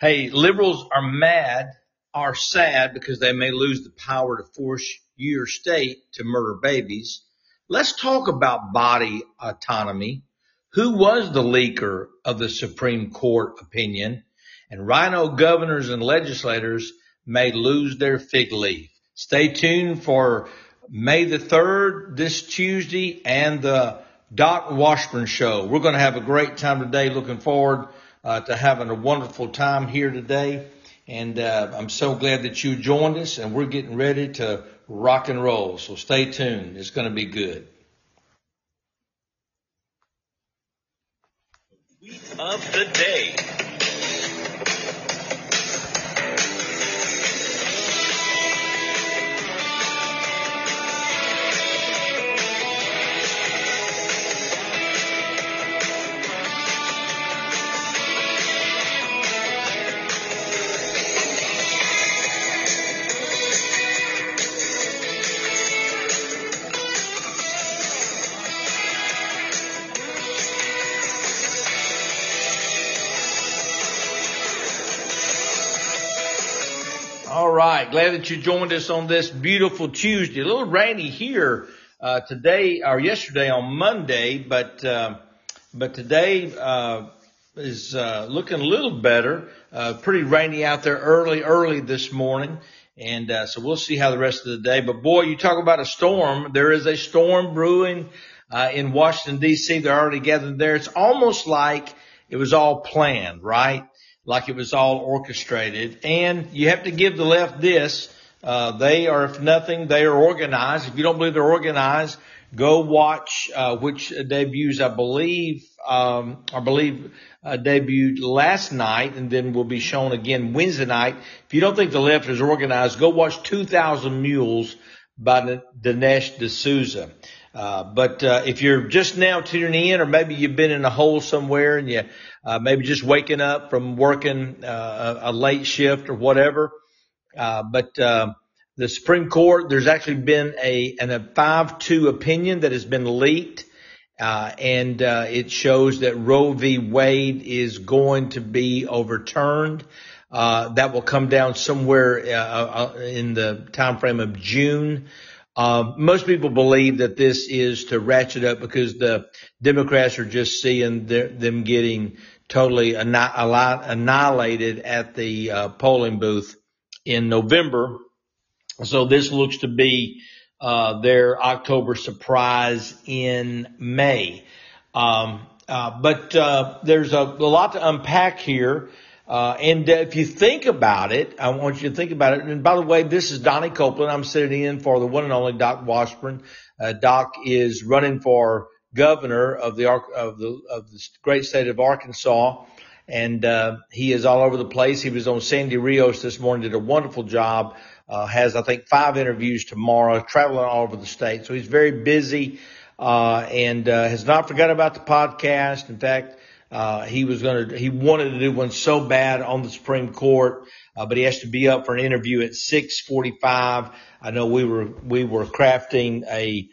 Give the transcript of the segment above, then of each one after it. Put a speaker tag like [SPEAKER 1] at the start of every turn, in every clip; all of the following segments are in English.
[SPEAKER 1] Hey, liberals are mad, are sad because they may lose the power to force your state to murder babies. Let's talk about body autonomy. Who was the leaker of the Supreme Court opinion? And RINO governors and legislators may lose their fig leaf. Stay tuned for May the 3rd, this Tuesday, and the Doc Washburn Show. We're going to have a great time today. Looking forward uh, to having a wonderful time here today. And uh, I'm so glad that you joined us, and we're getting ready to rock and roll. So stay tuned. It's going to be good.
[SPEAKER 2] Of the day.
[SPEAKER 1] Right. Glad that you joined us on this beautiful Tuesday. A little rainy here, uh, today or yesterday on Monday, but, uh, but today, uh, is, uh, looking a little better. Uh, pretty rainy out there early, early this morning. And, uh, so we'll see how the rest of the day, but boy, you talk about a storm. There is a storm brewing, uh, in Washington DC. They're already gathered there. It's almost like it was all planned, right? Like it was all orchestrated. And you have to give the left this. Uh, they are, if nothing, they are organized. If you don't believe they're organized, go watch, uh, which debuts, I believe, um, I believe, uh, debuted last night and then will be shown again Wednesday night. If you don't think the left is organized, go watch 2000 Mules by Dinesh D'Souza. Uh, but, uh, if you're just now tuning in or maybe you've been in a hole somewhere and you, uh, maybe just waking up from working uh, a late shift or whatever. Uh, but uh, the Supreme Court, there's actually been a an, a five two opinion that has been leaked, uh, and uh, it shows that Roe v. Wade is going to be overturned. Uh, that will come down somewhere in the time frame of June. Uh, most people believe that this is to ratchet up because the Democrats are just seeing their, them getting totally annihilated at the uh, polling booth in November. So this looks to be uh, their October surprise in May. Um, uh, but uh, there's a, a, lot to unpack here. Uh, and if you think about it, I want you to think about it. And by the way, this is Donnie Copeland. I'm sitting in for the one and only Doc Washburn. Uh, Doc is running for governor of the of the of the great state of Arkansas, and uh, he is all over the place. He was on Sandy Rios this morning, did a wonderful job. Uh, has I think five interviews tomorrow, traveling all over the state. So he's very busy, uh, and uh, has not forgotten about the podcast. In fact. Uh, he was going to, he wanted to do one so bad on the Supreme Court, uh, but he has to be up for an interview at 645. I know we were, we were crafting a,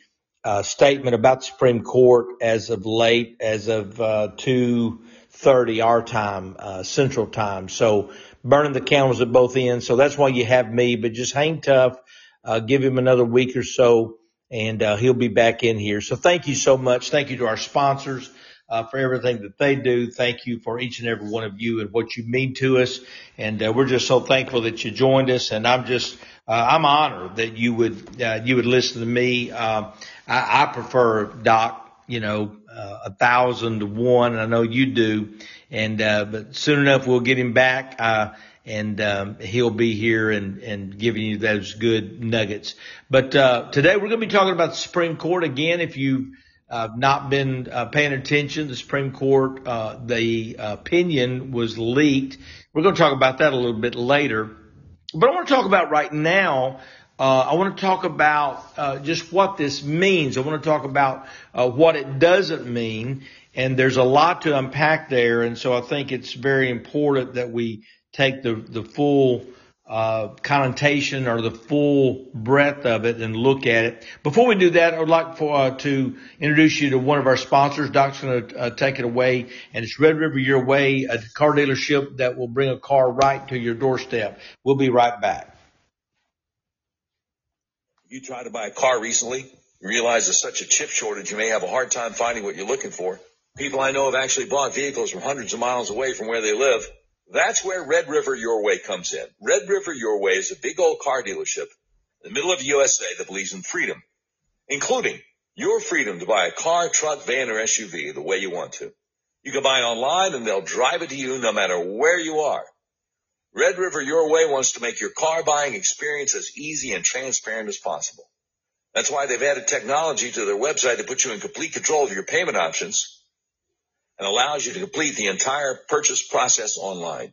[SPEAKER 1] uh, statement about the Supreme Court as of late, as of uh, 2:30 our time, uh, Central Time. So burning the candles at both ends. So that's why you have me. But just hang tough. Uh, give him another week or so, and uh, he'll be back in here. So thank you so much. Thank you to our sponsors. Uh, for everything that they do. Thank you for each and every one of you and what you mean to us. And uh, we're just so thankful that you joined us. And I'm just, uh, I'm honored that you would, uh, you would listen to me. Uh, I, I prefer Doc, you know, uh, a thousand to one. I know you do. And, uh, but soon enough we'll get him back. Uh, and um, he'll be here and, and giving you those good nuggets. But uh, today we're going to be talking about the Supreme Court again. If you've uh, not been uh, paying attention, the Supreme Court, uh, the opinion was leaked. We're going to talk about that a little bit later. But I want to talk about right now uh, I want to talk about uh, just what this means. I want to talk about uh, what it doesn't mean, and there's a lot to unpack there. And so I think it's very important that we take the the full uh, connotation or the full breadth of it and look at it. Before we do that, I would like for, uh, to introduce you to one of our sponsors. Doc's going to uh, take it away, and it's Red River Your Way, a car dealership that will bring a car right to your doorstep. We'll be right back.
[SPEAKER 3] You tried to buy a car recently. You realize there's such a chip shortage, you may have a hard time finding what you're looking for. People I know have actually bought vehicles from hundreds of miles away from where they live that's where Red River Your Way comes in. Red River Your Way is a big old car dealership in the middle of the USA that believes in freedom, including your freedom to buy a car, truck, van, or SUV the way you want to. You can buy online and they'll drive it to you no matter where you are. Red River Your Way wants to make your car buying experience as easy and transparent as possible. That's why they've added technology to their website to put you in complete control of your payment options and allows you to complete the entire purchase process online.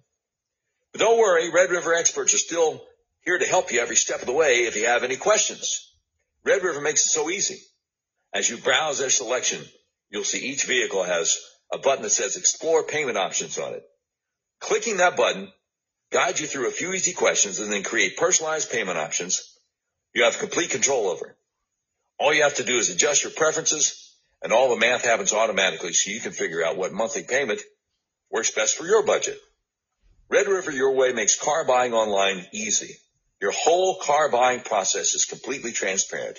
[SPEAKER 3] But don't worry, Red River experts are still here to help you every step of the way if you have any questions. Red River makes it so easy. As you browse their selection, you'll see each vehicle has a button that says explore payment options on it. Clicking that button guides you through a few easy questions and then create personalized payment options you have complete control over. All you have to do is adjust your preferences and all the math happens automatically so you can figure out what monthly payment works best for your budget. Red River Your Way makes car buying online easy. Your whole car buying process is completely transparent.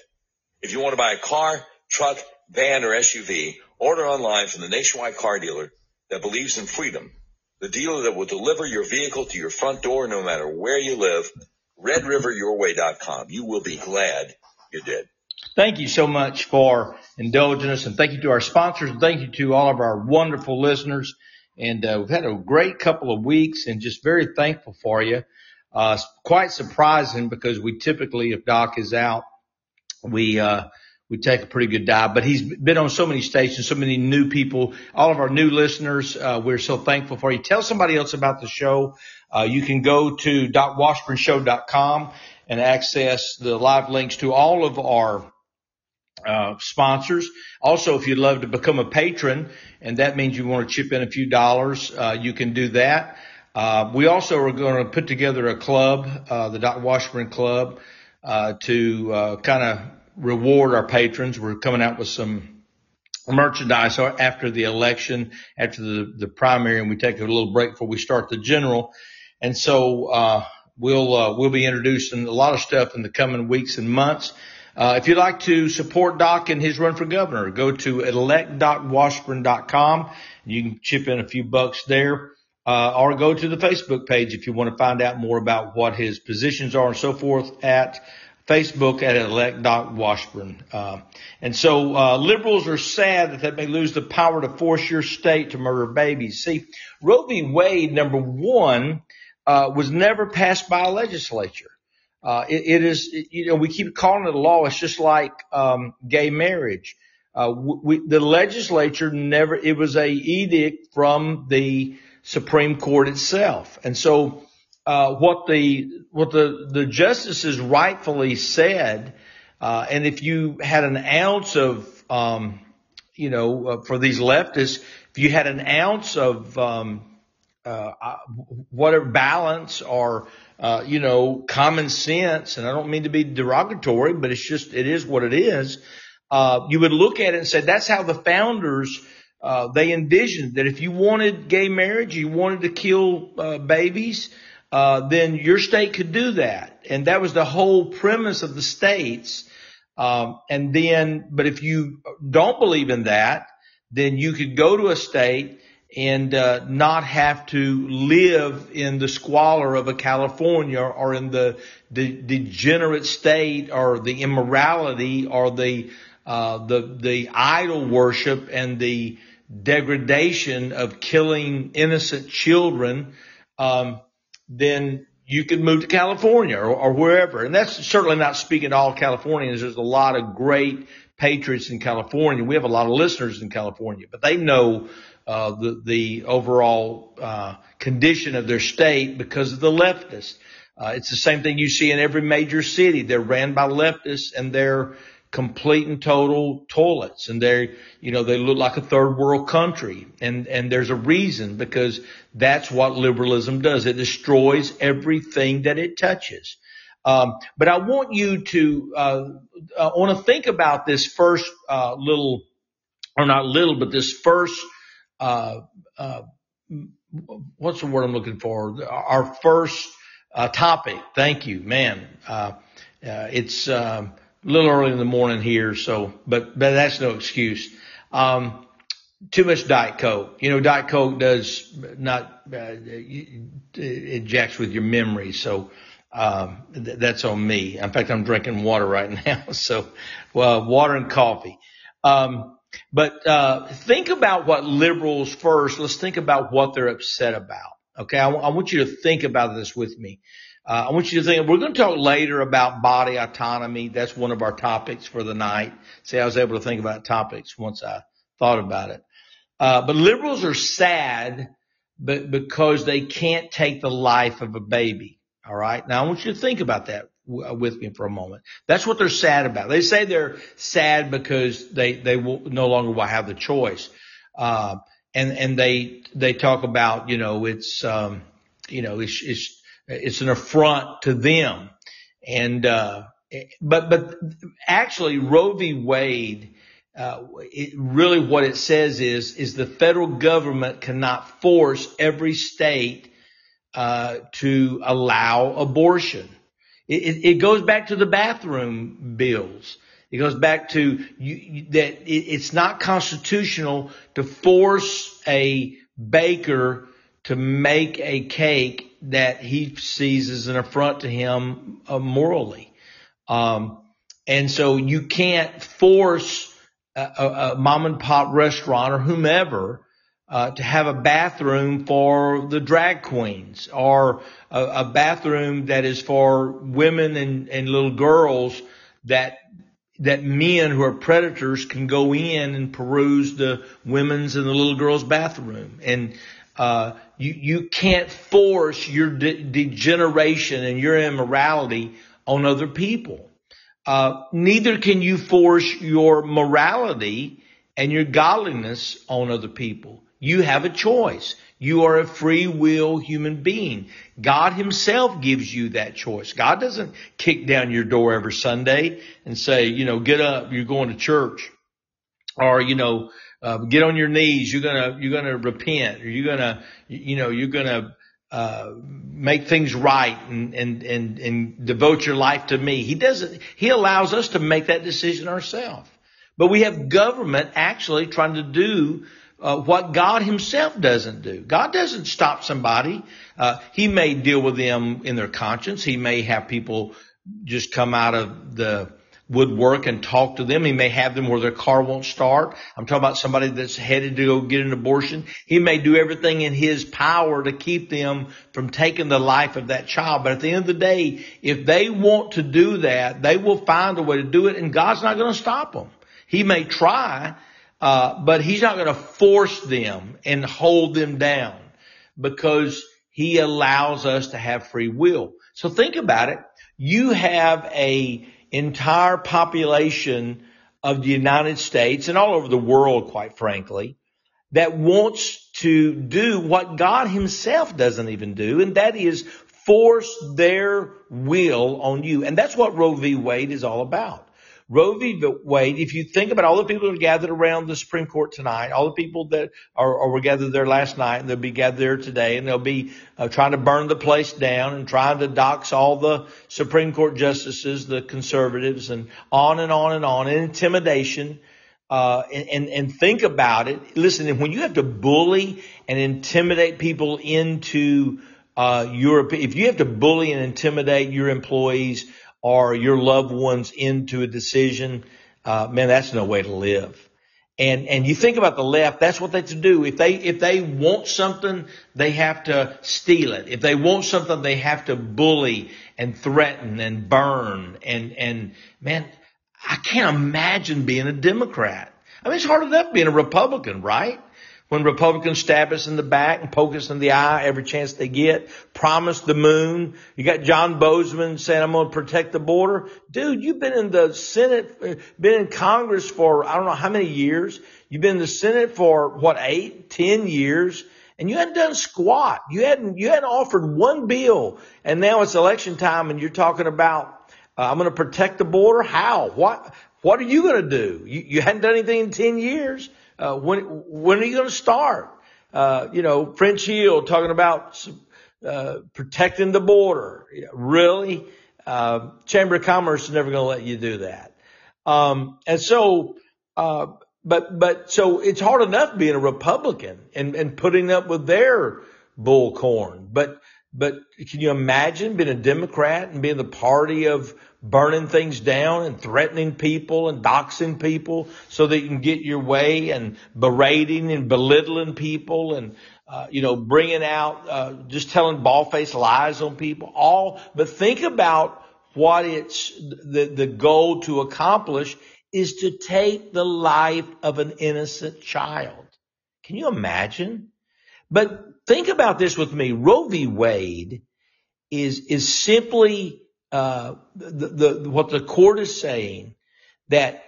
[SPEAKER 3] If you want to buy a car, truck, van, or SUV, order online from the nationwide car dealer that believes in freedom. The dealer that will deliver your vehicle to your front door no matter where you live. RedRiverYourWay.com. You will be glad you did.
[SPEAKER 1] Thank you so much for indulging us and thank you to our sponsors and thank you to all of our wonderful listeners. And uh, we've had a great couple of weeks and just very thankful for you. Uh, quite surprising because we typically, if Doc is out, we, uh, we take a pretty good dive, but he's been on so many stations, so many new people, all of our new listeners. Uh, we're so thankful for you. Tell somebody else about the show. Uh, you can go to docwashburnshow.com and access the live links to all of our uh, sponsors. Also, if you'd love to become a patron, and that means you want to chip in a few dollars, uh, you can do that. Uh, we also are going to put together a club, uh, the Dr. Washburn Club, uh, to uh, kind of reward our patrons. We're coming out with some merchandise after the election, after the, the primary, and we take a little break before we start the general. And so we'll we'll be introducing a lot of stuff in the coming weeks and months. Uh, if you'd like to support Doc in his run for governor, go to electdocwashburn.com. You can chip in a few bucks there. Uh, or go to the Facebook page if you want to find out more about what his positions are and so forth at Facebook at elect Doc Washburn. Uh, and so, uh, liberals are sad that they may lose the power to force your state to murder babies. See, Roe v. Wade, number one, uh, was never passed by a legislature. Uh, it, it is, it, you know, we keep calling it a law. It's just like um, gay marriage. Uh, we, the legislature never. It was a edict from the Supreme Court itself, and so uh, what the what the the justices rightfully said, uh, and if you had an ounce of um, you know, uh, for these leftists, if you had an ounce of um, uh, whatever balance or uh, you know, common sense, and I don't mean to be derogatory, but it's just, it is what it is. Uh, you would look at it and say, that's how the founders, uh, they envisioned that if you wanted gay marriage, you wanted to kill, uh, babies, uh, then your state could do that. And that was the whole premise of the states. Um, and then, but if you don't believe in that, then you could go to a state and uh, not have to live in the squalor of a California or in the, the degenerate state or the immorality or the uh, the the idol worship and the degradation of killing innocent children, um, then you could move to California or, or wherever. And that's certainly not speaking to all Californians. There's a lot of great patriots in California. We have a lot of listeners in California, but they know uh, the the overall uh, condition of their state because of the leftists. Uh, it's the same thing you see in every major city. They're ran by leftists and they're complete and total toilets and they you know they look like a third world country and and there's a reason because that's what liberalism does it destroys everything that it touches um, but I want you to uh, I want to think about this first uh, little or not little but this first uh, uh what's the word I'm looking for our first uh, topic thank you man uh, it's um, a little early in the morning here, so but but that's no excuse. Um, too much Diet Coke. You know, Diet Coke does not uh, it jacks with your memory, so um, th- that's on me. In fact, I'm drinking water right now, so well, water and coffee. Um, but uh, think about what liberals first. Let's think about what they're upset about. Okay, I, w- I want you to think about this with me. Uh, I want you to think, we're going to talk later about body autonomy. That's one of our topics for the night. See, I was able to think about topics once I thought about it. Uh, but liberals are sad but because they can't take the life of a baby. All right. Now I want you to think about that with me for a moment. That's what they're sad about. They say they're sad because they, they will no longer will have the choice. Uh, and, and they, they talk about, you know, it's, um, you know, it's, it's, it's an affront to them. And, uh, but, but actually Roe v. Wade, uh, it, really what it says is, is the federal government cannot force every state, uh, to allow abortion. It, it, it, goes back to the bathroom bills. It goes back to you, you, that it's not constitutional to force a baker to make a cake that he sees as an affront to him uh, morally. Um, and so you can't force a, a, a, mom and pop restaurant or whomever uh, to have a bathroom for the drag queens or a, a bathroom that is for women and, and little girls that that men who are predators can go in and peruse the women's and the little girls' bathroom. And uh, you, you can't force your de- degeneration and your immorality on other people. Uh, neither can you force your morality and your godliness on other people. You have a choice. You are a free will human being. God himself gives you that choice. God doesn't kick down your door every Sunday and say, you know, get up, you're going to church. Or, you know, uh, get on your knees. You're gonna you're gonna repent. Or you're gonna you know you're gonna uh, make things right and, and and and devote your life to me. He doesn't. He allows us to make that decision ourselves. But we have government actually trying to do uh, what God Himself doesn't do. God doesn't stop somebody. Uh, he may deal with them in their conscience. He may have people just come out of the woodwork and talk to them. He may have them where their car won't start. I'm talking about somebody that's headed to go get an abortion. He may do everything in his power to keep them from taking the life of that child. But at the end of the day, if they want to do that, they will find a way to do it and God's not going to stop them. He may try, uh, but he's not going to force them and hold them down because he allows us to have free will. So think about it. You have a entire population of the United States and all over the world, quite frankly, that wants to do what God himself doesn't even do, and that is force their will on you. And that's what Roe v. Wade is all about. Roe v. Wade, if you think about all the people that are gathered around the Supreme Court tonight, all the people that are, or were gathered there last night, and they'll be gathered there today, and they'll be uh, trying to burn the place down and trying to dox all the Supreme Court justices, the conservatives, and on and on and on, and intimidation. Uh, and, and, and think about it. Listen, when you have to bully and intimidate people into uh, your, if you have to bully and intimidate your employees or your loved ones into a decision, uh, man, that's no way to live. And, and you think about the left, that's what they to do. If they, if they want something, they have to steal it. If they want something, they have to bully and threaten and burn. And, and man, I can't imagine being a Democrat. I mean, it's hard enough being a Republican, right? When Republicans stab us in the back and poke us in the eye every chance they get, promise the moon. You got John Boozman saying, I'm going to protect the border. Dude, you've been in the Senate, been in Congress for I don't know how many years. You've been in the Senate for what, eight, ten years, and you hadn't done squat. You hadn't, you hadn't offered one bill, and now it's election time and you're talking about, uh, I'm going to protect the border. How? What, what are you going to do? You, you hadn't done anything in 10 years. Uh, when when are you going to start? Uh, you know, French Hill talking about uh, protecting the border. Really, uh, Chamber of Commerce is never going to let you do that. Um, and so, uh, but but so it's hard enough being a Republican and and putting up with their bullcorn. But but can you imagine being a Democrat and being the party of burning things down and threatening people and doxing people so that you can get your way and berating and belittling people and, uh, you know, bringing out, uh, just telling bald-faced lies on people. All, but think about what it's, the, the goal to accomplish is to take the life of an innocent child. Can you imagine? But think about this with me. Roe v. Wade is, is simply uh, the, the, what the court is saying that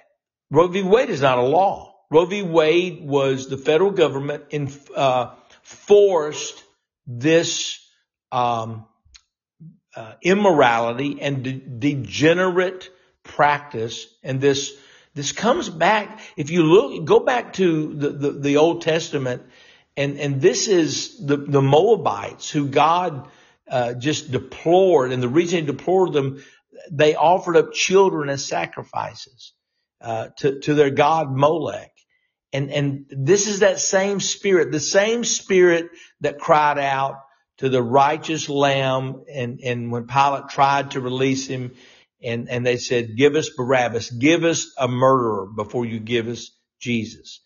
[SPEAKER 1] Roe v. Wade is not a law. Roe v. Wade was the federal government in, uh, forced this um, uh, immorality and de- degenerate practice, and this this comes back. If you look, go back to the, the, the Old Testament, and and this is the the Moabites who God uh, just deplored, and the reason he deplored them, they offered up children as sacrifices uh, to to their god Molech, and and this is that same spirit, the same spirit that cried out to the righteous Lamb, and and when Pilate tried to release him, and and they said, "Give us Barabbas, give us a murderer before you give us Jesus."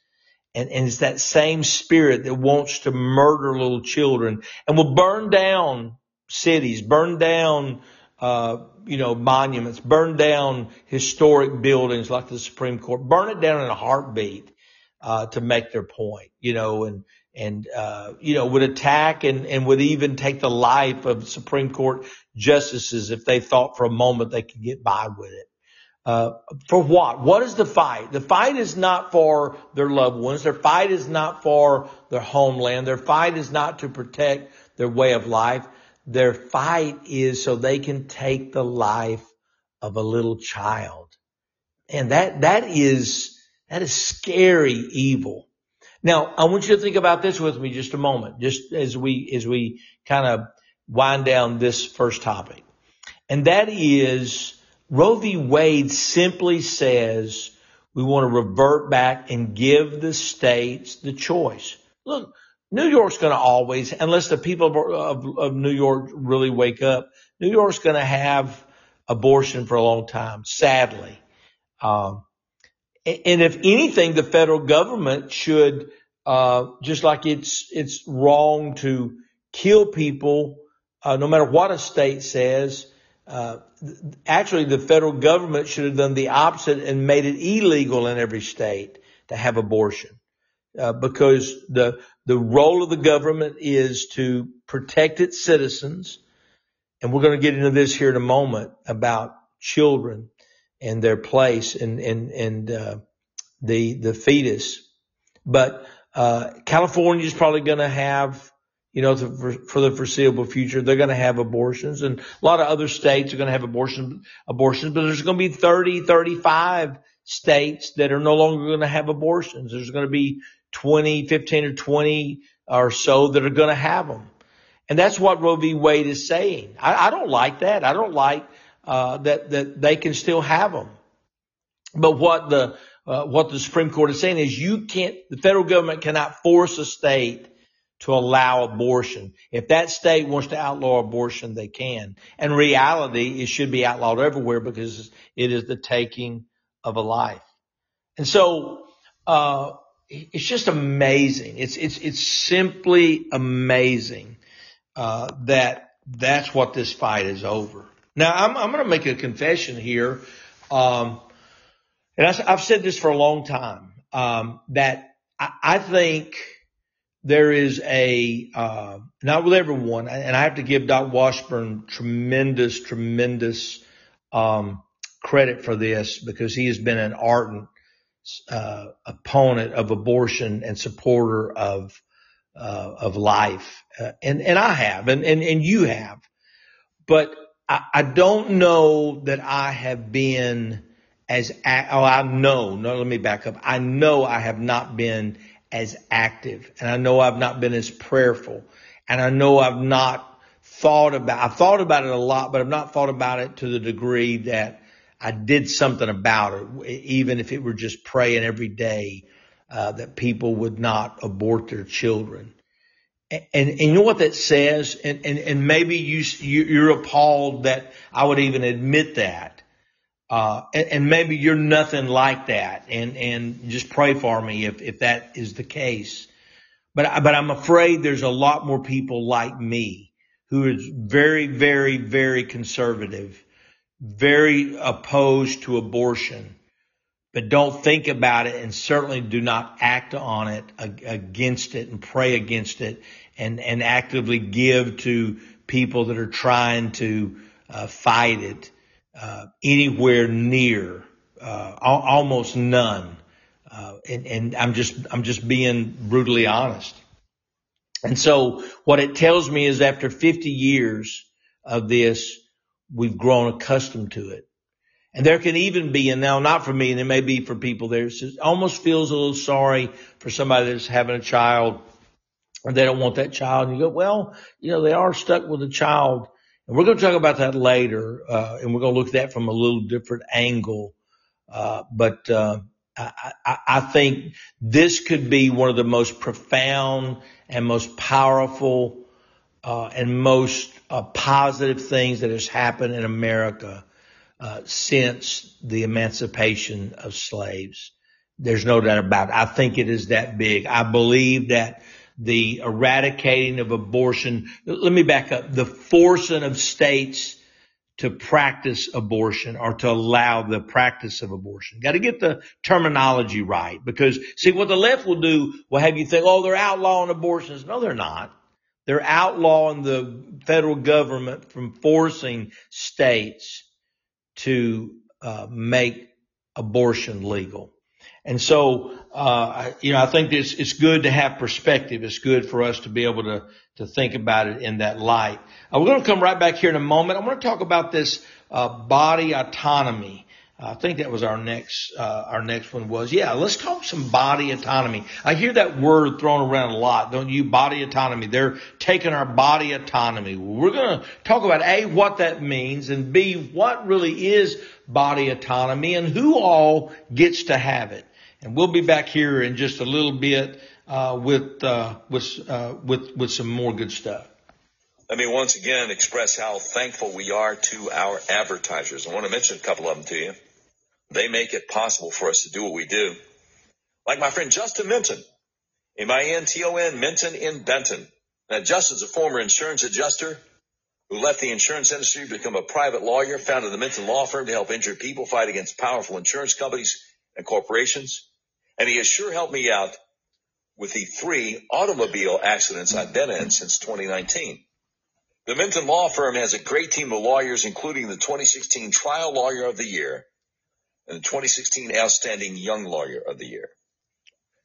[SPEAKER 1] And, and it's that same spirit that wants to murder little children and will burn down cities, burn down, uh, you know, monuments, burn down historic buildings like the Supreme Court, burn it down in a heartbeat, uh, to make their point, you know, and, and, uh, you know, would attack and, and would even take the life of Supreme Court justices if they thought for a moment they could get by with it. Uh, for what? What is the fight? The fight is not for their loved ones. Their fight is not for their homeland. Their fight is not to protect their way of life. Their fight is so they can take the life of a little child. And that, that is, that is scary evil. Now, I want you to think about this with me just a moment, just as we, as we kind of wind down this first topic. And that is Roe v. Wade simply says we want to revert back and give the states the choice. Look, New York's going to always, unless the people of, of, of, New York really wake up, New York's going to have abortion for a long time, sadly. Um, and if anything, the federal government should, uh, just like it's, it's wrong to kill people, uh, no matter what a state says, uh, actually the federal government should have done the opposite and made it illegal in every state to have abortion. Uh, because the the role of the government is to protect its citizens. And we're going to get into this here in a moment about children and their place and, and, and, uh, the, the fetus. But, uh, California is probably going to have, you know, for, the foreseeable future, they're going to have abortions and a lot of other states are going to have abortion, abortions, but there's going to be 30, 35 states that are no longer going to have abortions. There's going to be 20, 15 or 20 or so that are going to have them. And that's what Roe v. Wade is saying. I, I don't like that. I don't like uh, that that they can still have them. But what the uh, what the Supreme Court is saying is you can't. The federal government cannot force a state to allow abortion. If that state wants to outlaw abortion, they can. And reality, it should be outlawed everywhere because it is the taking of a life. And so, uh, it's just amazing. It's it's it's simply amazing uh, that that's what this fight is over. Now I'm I'm going to make a confession here, um, and I, have said this for a long time um, that I, I think there is a, uh, not with everyone, and I have to give Doc Washburn tremendous, tremendous, um, credit for this because he has been an ardent, uh, opponent of abortion and supporter of, uh, of life. Uh, and, and I have, and, and, and you have, but I, I don't know that I have been as, oh, I know, no, let me back up. I know I have not been as active and I know I've not been as prayerful and I know I've not thought about, I've thought about it a lot, but I've not thought about it to the degree that I did something about it, even if it were just praying every day, uh, that people would not abort their children. And, and, you know what that says? And, and, and maybe you, you're appalled that I would even admit that. Uh, and, and, maybe you're nothing like that and, and just pray for me if, if that is the case. But, but I'm afraid there's a lot more people like me who is very, very, very conservative, very opposed to abortion, but don't think about it and certainly do not act on it against it and pray against it and, and actively give to people that are trying to uh, fight it uh, anywhere near, uh, almost none. Uh, and, and I'm just, I'm just being brutally honest. And so what it tells me is after 50 years of this, we've grown accustomed to it. And there can even be, and now not for me, and it may be for people there, it almost feels a little sorry for somebody that's having a child and they don't want that child. And you go, well, you know, they are stuck with a child and we're going to talk about that later, uh, and we're going to look at that from a little different angle. Uh, but uh, I, I, I, think this could be one of the most profound and most powerful uh, and most uh, positive things that has happened in America uh, since the emancipation of slaves. There's no doubt about it. I think it is that big. I believe that the eradicating of abortion. Let me back up. The forcing of states to practice abortion or to allow the practice of abortion. Got to get the terminology right because see what the left will do will have you think, oh, they're outlawing abortions. No, they're not. They're outlawing the federal government from forcing states to uh, make abortion legal. And so, uh, you know, I think it's, it's good to have perspective. It's good for us to be able to, to think about it in that light. Uh, we're going to come right back here in a moment. I want to talk about this, uh, body autonomy. I think that was our next, uh, our next one was, yeah, let's talk some body autonomy. I hear that word thrown around a lot, don't you? Body autonomy. They're taking our body autonomy. We're going to talk about A, what that means and B, what really is body autonomy and who all gets to have it. And we'll be back here in just a little bit uh, with uh, with uh, with with some more good stuff.
[SPEAKER 3] Let me once again express how thankful we are to our advertisers. I want to mention a couple of them to you. They make it possible for us to do what we do. Like my friend Justin Minton, M-I-N-T-O-N, Minton in Benton. Now, Justin's a former insurance adjuster who left the insurance industry to become a private lawyer, founded the Minton Law Firm to help injured people fight against powerful insurance companies and corporations. And he has sure helped me out with the three automobile accidents I've been in since 2019. The Minton Law Firm has a great team of lawyers, including the 2016 Trial Lawyer of the Year and the 2016 Outstanding Young Lawyer of the Year.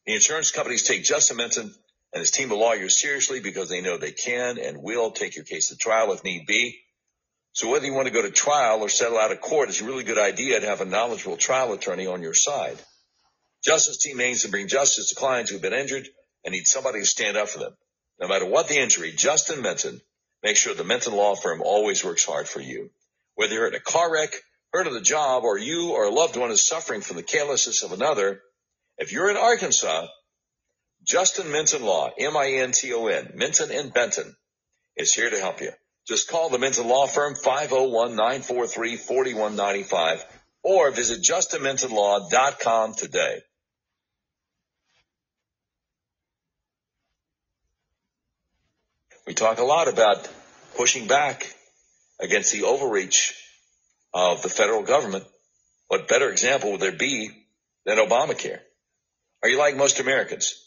[SPEAKER 3] The insurance companies take Justin Minton and his team of lawyers seriously because they know they can and will take your case to trial if need be. So whether you want to go to trial or settle out of court, it's a really good idea to have a knowledgeable trial attorney on your side. Justin's team aims to bring justice to clients who've been injured and need somebody to stand up for them. No matter what the injury, Justin Minton makes sure the Minton Law Firm always works hard for you. Whether you're in a car wreck, hurt on the job, or you or a loved one is suffering from the carelessness of another, if you're in Arkansas, Justin Minton Law, M-I-N-T-O-N, Minton and Benton, is here to help you. Just call the Minton Law Firm 501-943-4195 or visit justinmintonlaw.com today. Talk a lot about pushing back against the overreach of the federal government. What better example would there be than Obamacare? Are you like most Americans?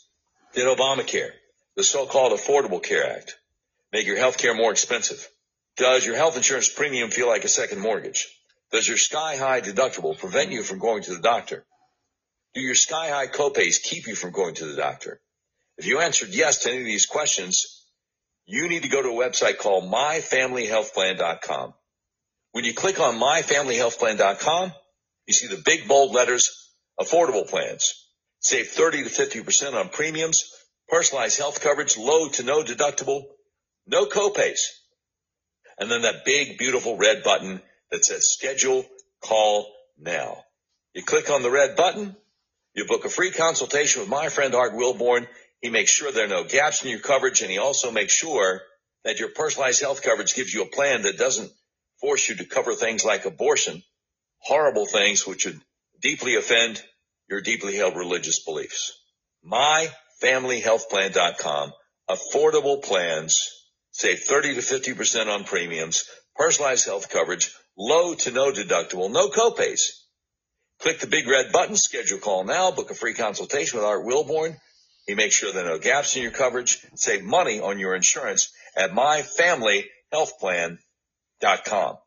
[SPEAKER 3] Did Obamacare, the so-called Affordable Care Act, make your health care more expensive? Does your health insurance premium feel like a second mortgage? Does your sky high deductible prevent you from going to the doctor? Do your sky high copays keep you from going to the doctor? If you answered yes to any of these questions, you need to go to a website called myfamilyhealthplan.com. When you click on myfamilyhealthplan.com, you see the big bold letters, affordable plans. Save 30 to 50% on premiums, personalized health coverage, low to no deductible, no copays. And then that big, beautiful red button that says schedule call now. You click on the red button, you book a free consultation with my friend Art Wilborn. He makes sure there are no gaps in your coverage and he also makes sure that your personalized health coverage gives you a plan that doesn't force you to cover things like abortion, horrible things which would deeply offend your deeply held religious beliefs. MyFamilyHealthPlan.com. Affordable plans. Save 30 to 50% on premiums. Personalized health coverage. Low to no deductible. No copays. Click the big red button. Schedule call now. Book a free consultation with Art Wilborn. He makes sure there are no gaps in your coverage. Save money on your insurance at myfamilyhealthplan.com.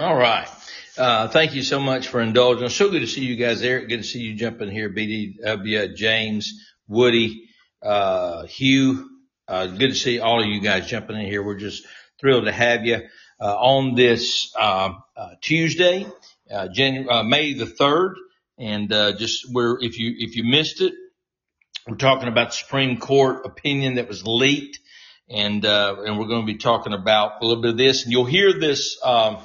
[SPEAKER 1] All right. Uh, thank you so much for indulging. So good to see you guys, Eric. Good to see you jumping here. BDW, James, Woody, uh, Hugh. Uh, good to see all of you guys jumping in here. We're just thrilled to have you uh, on this uh, uh, Tuesday, May the third, and just we're if you if you missed it, we're talking about Supreme Court opinion that was leaked, and and we're going to be talking about a little bit of this, and you'll hear this. Um,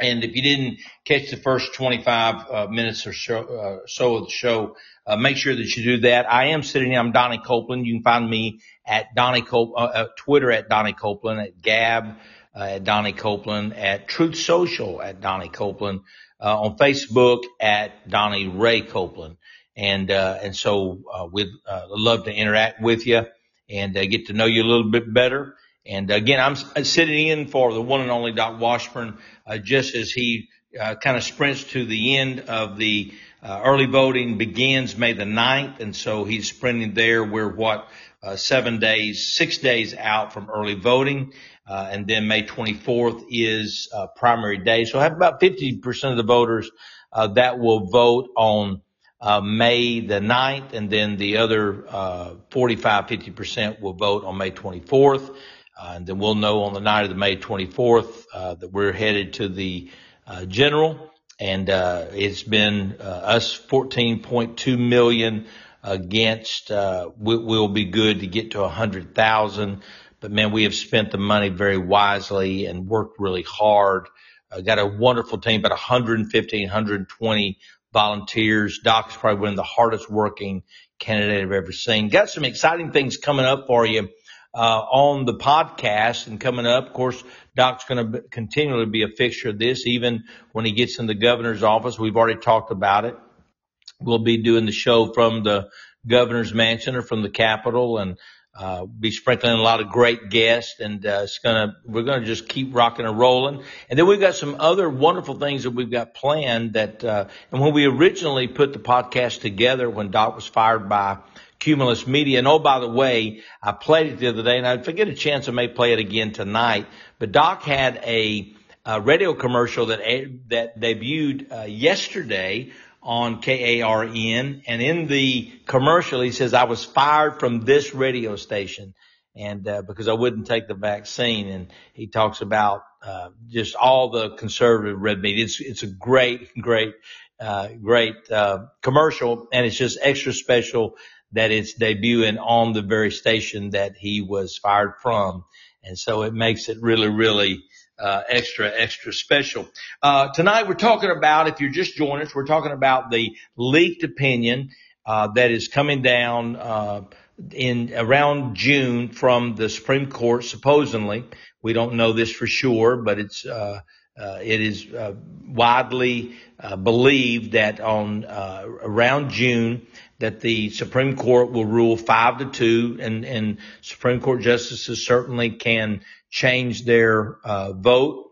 [SPEAKER 1] and if you didn't catch the first 25 uh, minutes or so, uh, so of the show, uh, make sure that you do that. I am sitting here. I'm Donnie Copeland. You can find me at Donnie Cop- uh, uh, Twitter at Donnie Copeland, at Gab uh, at Donnie Copeland, at Truth Social at Donnie Copeland, on Facebook at Donnie Ray Copeland. And, and so, we'd love to interact with you and get to know you a little bit better. And again, I'm sitting in for the one and only Doc Washburn, uh, just as he uh, kind of sprints to the end of the uh, early voting begins May the 9th. And so he's sprinting there. We're what, uh, seven days, six days out from early voting. Uh, and then May 24th is uh, primary day. So I have about 50% of the voters that will vote on May the 9th, and then the other 45, 50% will vote on May 24th. Uh, and then we'll know on the night of the May 24th uh, that we're headed to the uh, general. And uh, it's been uh, us 14.2 million against. Uh, we, will be good to get to 100,000. But man, we have spent the money very wisely and worked really hard. got a wonderful team, about 115, 120 volunteers. Doc is probably one of the hardest working candidate I've ever seen. Got some exciting things coming up for you uh, on the podcast and coming up. Of course, Doc's going to continually be a fixture of this, even when he gets in the governor's office. We've already talked about it. We'll be doing the show from the governor's mansion or from the Capitol and uh, be sprinkling a lot of great guests and uh, it's gonna we're gonna just keep rocking and rolling and then we've got some other wonderful things that we've got planned that uh, and when we originally put the podcast together when doc was fired by Cumulus Media. And oh, by the way, I played it the other day and I forget a chance I may play it again tonight, but Doc had a, a radio commercial that, that debuted uh, yesterday on KARN. And in the commercial, he says, I was fired from this radio station and uh, because I wouldn't take the vaccine. And he talks about uh, just all the conservative red meat. It's it's a great, great, uh, great uh, commercial, and it's just extra special that it's debuting on the very station that he was fired from. And so it makes it really, really uh, extra, extra special. Uh, tonight we're talking about, if you're just joining us, we're talking about the leaked opinion uh, that is coming down uh, in around June from the Supreme Court, supposedly. We don't know this for sure, but it's uh, it is widely believed that on around June that the Supreme Court will rule five to two, and, and Supreme Court justices certainly can change their uh, vote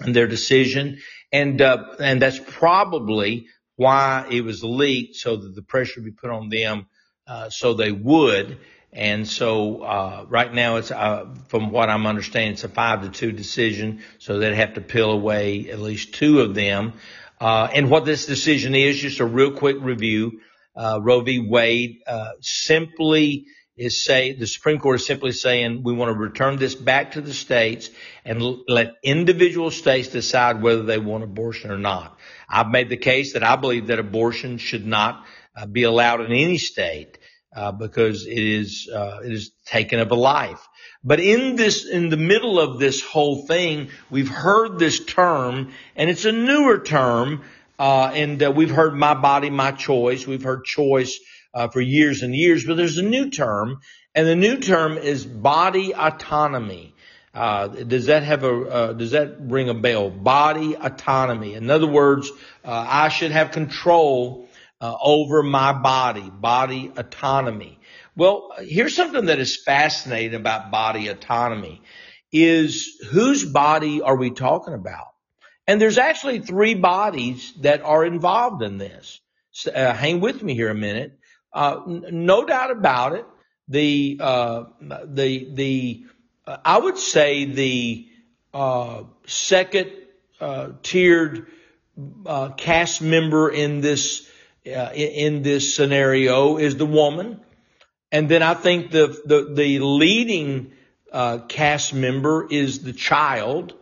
[SPEAKER 1] and their decision, and uh, and that's probably why it was leaked, so that the pressure be put on them, uh, so they would. And so, uh, right now it's, uh, from what I'm understanding, it's a five to two decision. So they'd have to peel away at least two of them. Uh, and what this decision is, just a real quick review. Uh, Roe v. Wade, uh, simply is say, the Supreme Court is simply saying we want to return this back to the states and l- let individual states decide whether they want abortion or not. I've made the case that I believe that abortion should not uh, be allowed in any state uh, because it is uh, it is taken of a life. But in this, in the middle of this whole thing, we've heard this term, and it's a newer term, uh, and uh, we've heard "my body, my choice." We've heard "choice" uh, for years and years, but there's a new term, and the new term is body autonomy. Uh, does that have a uh, does that ring a bell? Body autonomy. In other words, uh, I should have control uh, over my body, body autonomy. Well, here's something that is fascinating about body autonomy is whose body are we talking about? And there's actually three bodies that are involved in this. So, uh, hang with me here a minute. Uh, n- no doubt about it. The, uh, the, the, uh, I would say the, uh, second, uh, tiered, cast member in this in this scenario is the woman. And then I think the, the, the leading uh, cast member is the child.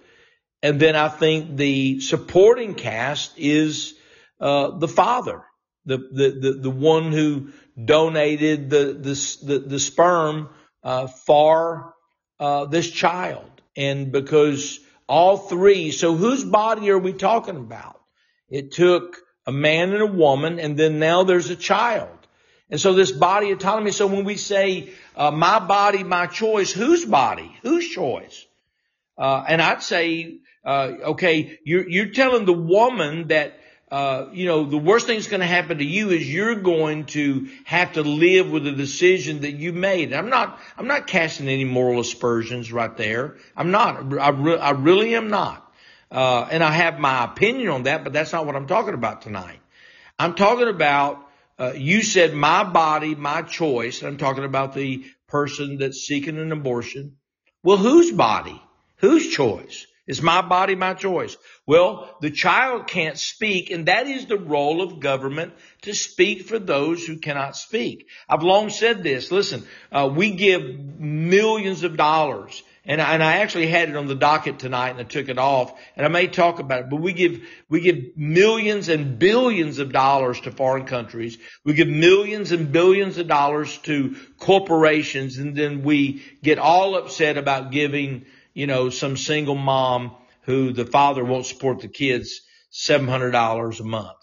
[SPEAKER 1] And then I think the supporting cast is uh, the father, the, the, the, the one who donated the, the, the, the sperm uh, for uh, this child. And because all three, so whose body are we talking about? It took a man and a woman, and then now there's a child. And so this body autonomy, so when we say, uh, my body, my choice, whose body? Whose choice? Uh, and I'd say, uh, okay, you're, you're telling the woman that, uh, you know, the worst thing that's going to happen to you is you're going to have to live with the decision that you made. I'm not, I'm not casting any moral aspersions right there. I'm not. I, re- I really am not. Uh, and I have my opinion on that, but that's not what I'm talking about tonight. I'm talking about, uh, you said my body, my choice. I'm talking about the person that's seeking an abortion. Well, whose body? Whose choice? Is my body my choice? Well, the child can't speak, and that is the role of government to speak for those who cannot speak. I've long said this. Listen, uh, we give millions of dollars and I, and I actually had it on the docket tonight and I took it off and I may talk about it, but we give, we give millions and billions of dollars to foreign countries. We give millions and billions of dollars to corporations and then we get all upset about giving, you know, some single mom who the father won't support the kids $700 a month.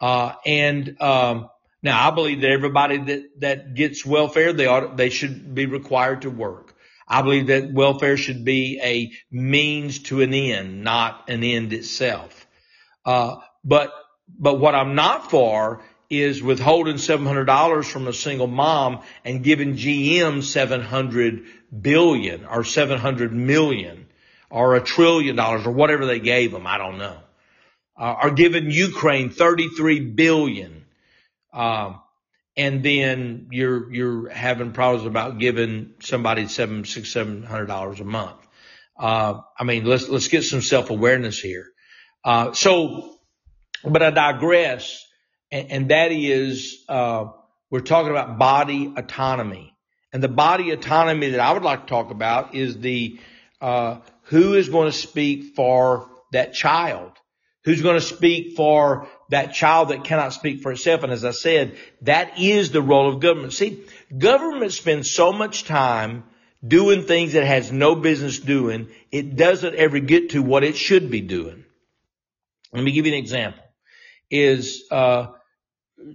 [SPEAKER 1] Uh, and, um, now I believe that everybody that, that gets welfare, they ought, they should be required to work. I believe that welfare should be a means to an end, not an end itself. Uh, but, but what I'm not for is withholding $700 from a single mom and giving GM 700 billion or 700 million or a trillion dollars or whatever they gave them. I don't know. Uh, or giving Ukraine 33 billion. Um, and then you're you're having problems about giving somebody seven six seven hundred dollars a month. Uh, I mean, let's let's get some self awareness here. Uh, so, but I digress, and, and that is uh, we're talking about body autonomy, and the body autonomy that I would like to talk about is the uh, who is going to speak for that child who's going to speak for that child that cannot speak for itself. And as I said, that is the role of government. See, government spends so much time doing things it has no business doing. It doesn't ever get to what it should be doing. Let me give you an example. Is uh,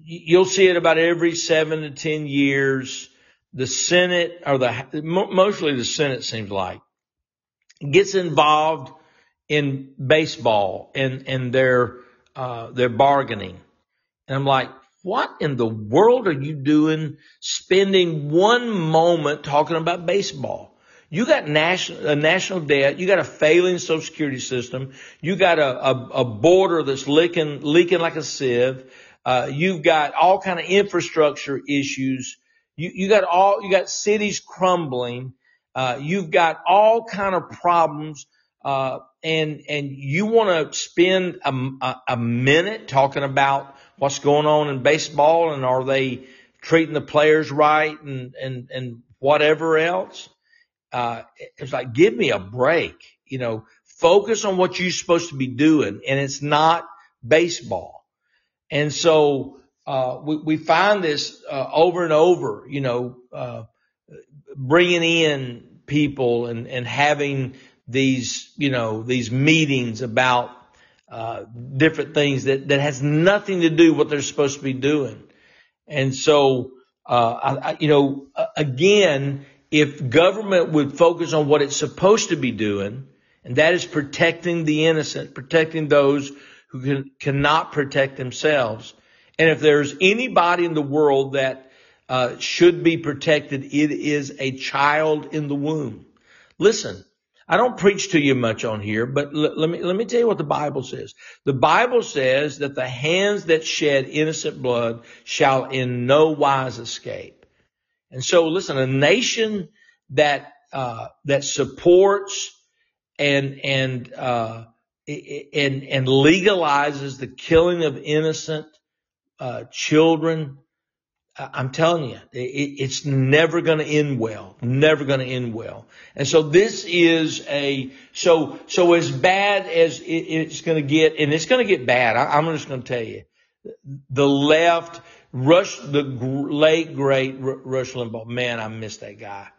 [SPEAKER 1] you'll see it about every seven to ten years. The Senate or the mostly the Senate seems like gets involved in baseball and, and their, uh, their bargaining. And I'm like, what in the world are you doing spending one moment talking about baseball? You got national, a national debt. You got a failing social security system. You got a, a, a border that's leaking, leaking like a sieve. Uh, you've got all kind of infrastructure issues. You, you got all, you got cities crumbling. Uh, you've got all kind of problems. Uh, and, and you want to spend a, a, a minute talking about what's going on in baseball and are they treating the players right and, and, and whatever else. Uh, it's like, give me a break, you know, focus on what you're supposed to be doing. And it's not baseball. And so, uh, we, we find this, uh, over and over, you know, uh, bringing in people and, and having these, you know, these meetings about, uh, different things that, that has nothing to do with what they're supposed to be doing. And so, uh, I, I, you know, again, if government would focus on what it's supposed to be doing, and that is protecting the innocent, protecting those who can, cannot protect themselves. And if there's anybody in the world that uh, should be protected, it is a child in the womb. Listen, I don't preach to you much on here, but l- let me let me tell you what the Bible says. The Bible says that the hands that shed innocent blood shall in no wise escape. And so, listen, a nation that uh, that supports and and uh, and and legalizes the killing of innocent uh, children I'm telling you, it, it's never going to end well. Never going to end well. And so this is a so so as bad as it, it's going to get, and it's going to get bad. I, I'm just going to tell you, the left, Rush, the late great Rush Limbaugh. Man, I miss that guy.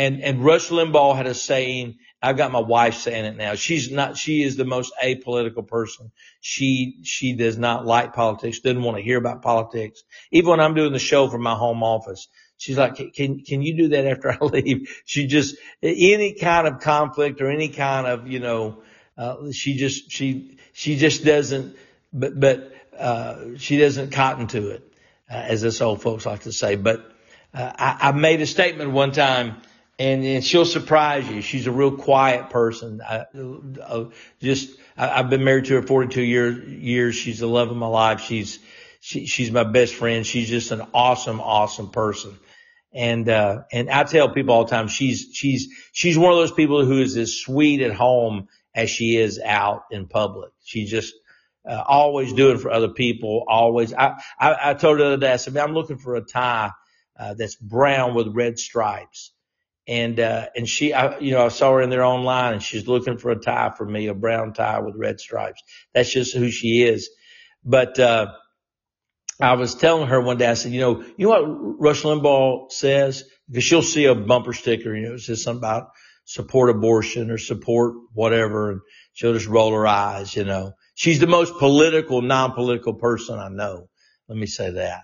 [SPEAKER 1] And and Rush Limbaugh had a saying. I've got my wife saying it now. She's not, she is the most apolitical person. She, she does not like politics, doesn't want to hear about politics. Even when I'm doing the show from my home office, she's like, can, can you do that after I leave? She just, any kind of conflict or any kind of, you know, uh, she just, she, she just doesn't, but, but, uh, she doesn't cotton to it, uh, as us old folks like to say. But, uh, I, I made a statement one time and, and she'll surprise you. She's a real quiet person. I, I just, I, have been married to her 42 years, years. She's the love of my life. She's, she, she's my best friend. She's just an awesome, awesome person. And, uh, and I tell people all the time, she's, she's, she's one of those people who is as sweet at home as she is out in public. She just, uh, always doing for other people. Always. I, I, I told her the other day, I said, I'm looking for a tie, uh, that's brown with red stripes and, uh, and she, I, you know, I saw her in there online and she's looking for a tie for me, a brown tie with red stripes. That's just who she is. But, uh, I was telling her one day, I said, you know, you know what Rush Limbaugh says? Because she'll see a bumper sticker, you know, it says something about support abortion or support whatever. And she'll just roll her eyes, you know. She's the most political, non-political person I know. Let me say that.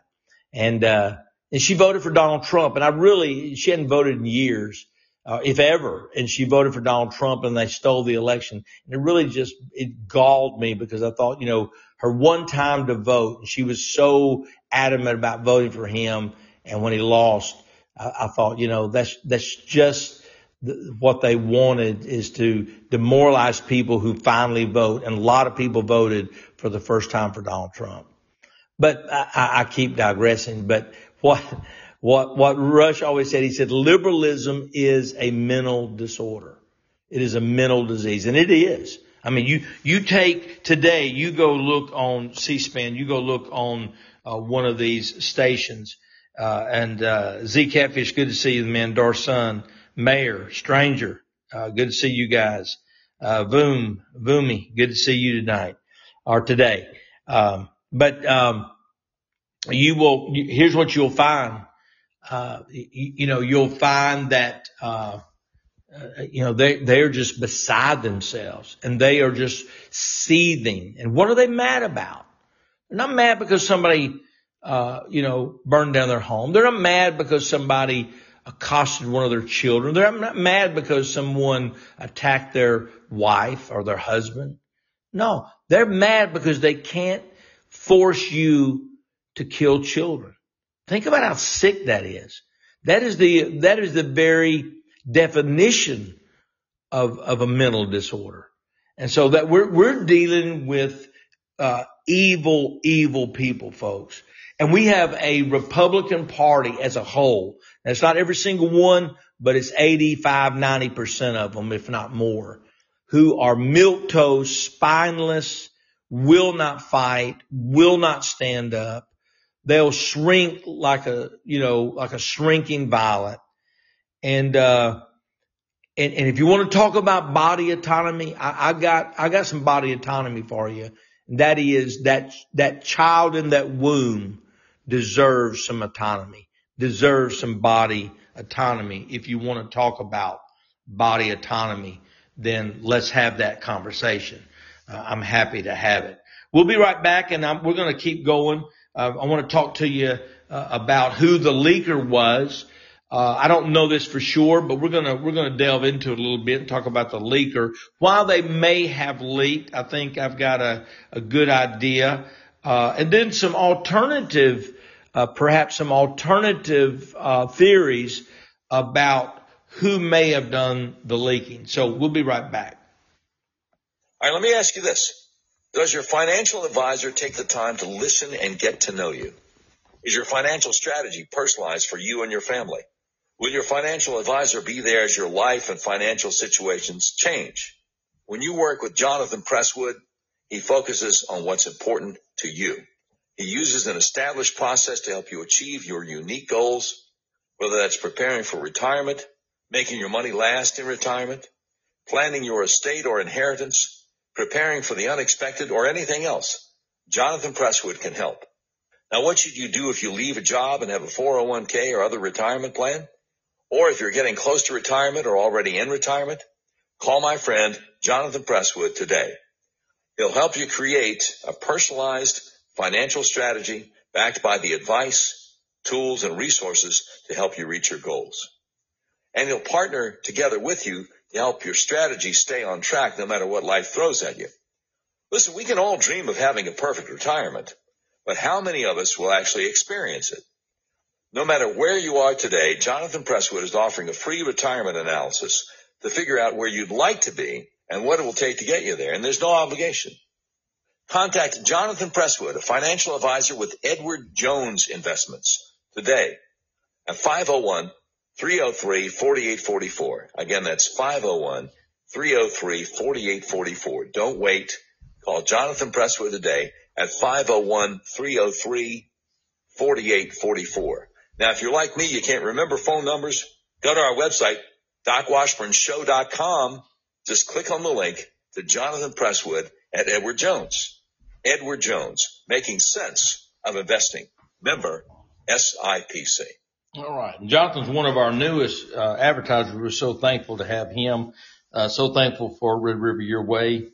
[SPEAKER 1] And, uh, and she voted for Donald Trump. And I really, she hadn't voted in years, uh, if ever. And she voted for Donald Trump and they stole the election. And it really just, it galled me because I thought, you know, her one time to vote, and she was so adamant about voting for him. And when he lost, I, I thought, you know, that's, that's just, what they wanted is to demoralize people who finally vote. And a lot of people voted for the first time for Donald Trump. But I, I keep digressing. But what, what, what Rush always said, he said, liberalism is a mental disorder. It is a mental disease. And it is. I mean, you, you take today, you go look on C-SPAN, you go look on uh, one of these stations, uh, and, uh, Z Catfish, good to see you, man. Darson, Mayor, Stranger, uh, good to see you guys. Uh, Voom, Voomy, good to see you tonight or today. Um, but, um, you will, here's what you'll find. Uh, you, know, you'll find that, uh, uh, you know, they, they're just beside themselves and they are just seething. And what are they mad about? They're not mad because somebody, uh, you know, burned down their home. They're not mad because somebody accosted one of their children. They're not mad because someone attacked their wife or their husband. No, they're mad because they can't force you to kill children. Think about how sick that is. That is the, that is the very definition of, of a mental disorder. And so that we're, we're dealing with, uh, evil, evil people, folks. And we have a Republican party as a whole. It's not every single one, but it's 85, 90% of them, if not more, who are milk toast, spineless, will not fight, will not stand up. They'll shrink like a, you know, like a shrinking violet. And, uh, and, and if you want to talk about body autonomy, I, I got, I got some body autonomy for you. That is that, that child in that womb deserves some autonomy, deserves some body autonomy. If you want to talk about body autonomy, then let's have that conversation. Uh, I'm happy to have it. We'll be right back and I'm, we're going to keep going. Uh, I want to talk to you uh, about who the leaker was. Uh, I don't know this for sure, but we're gonna we're gonna delve into it a little bit and talk about the leaker. While they may have leaked, I think I've got a a good idea, uh, and then some alternative, uh, perhaps some alternative uh, theories about who may have done the leaking. So we'll be right back.
[SPEAKER 3] All right, let me ask you this: Does your financial advisor take the time to listen and get to know you? Is your financial strategy personalized for you and your family? Will your financial advisor be there as your life and financial situations change? When you work with Jonathan Presswood, he focuses on what's important to you. He uses an established process to help you achieve your unique goals, whether that's preparing for retirement, making your money last in retirement, planning your estate or inheritance, preparing for the unexpected, or anything else. Jonathan Presswood can help. Now, what should you do if you leave a job and have a 401k or other retirement plan? Or if you're getting close to retirement or already in retirement, call my friend Jonathan Presswood today. He'll help you create a personalized financial strategy backed by the advice, tools, and resources to help you reach your goals. And he'll partner together with you to help your strategy stay on track no matter what life throws at you. Listen, we can all dream of having a perfect retirement, but how many of us will actually experience it? No matter where you are today, Jonathan Presswood is offering a free retirement analysis to figure out where you'd like to be and what it will take to get you there. And there's no obligation. Contact Jonathan Presswood, a financial advisor with Edward Jones Investments today at 501 303 4844. Again, that's 501 303 4844. Don't wait. Call Jonathan Presswood today at 501 303 4844. Now, if you're like me, you can't remember phone numbers, go to our website, docwashburnshow.com. Just click on the link to Jonathan Presswood at Edward Jones. Edward Jones, making sense of investing. Member SIPC.
[SPEAKER 1] All right. Jonathan's one of our newest uh, advertisers. We're so thankful to have him. Uh, so thankful for Red River Your Way,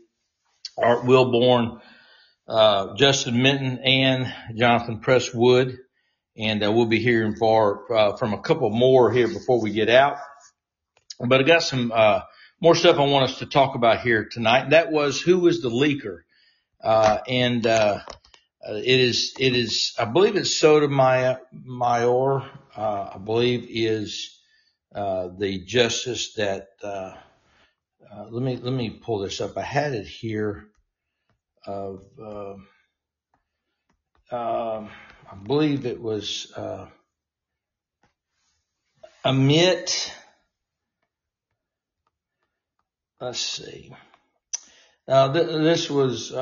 [SPEAKER 1] Art Wilborn, uh, Justin Minton, and Jonathan Presswood and uh, we'll be hearing for, uh, from a couple more here before we get out. But I got some uh, more stuff I want us to talk about here tonight. That was who was the leaker, uh, and uh, it is it is I believe it's Sotomayor. Uh, I believe is the justice that. let me let me pull this up. I had it here. Of um, I believe it was uh, Amit. Let's see. Now, th- this was.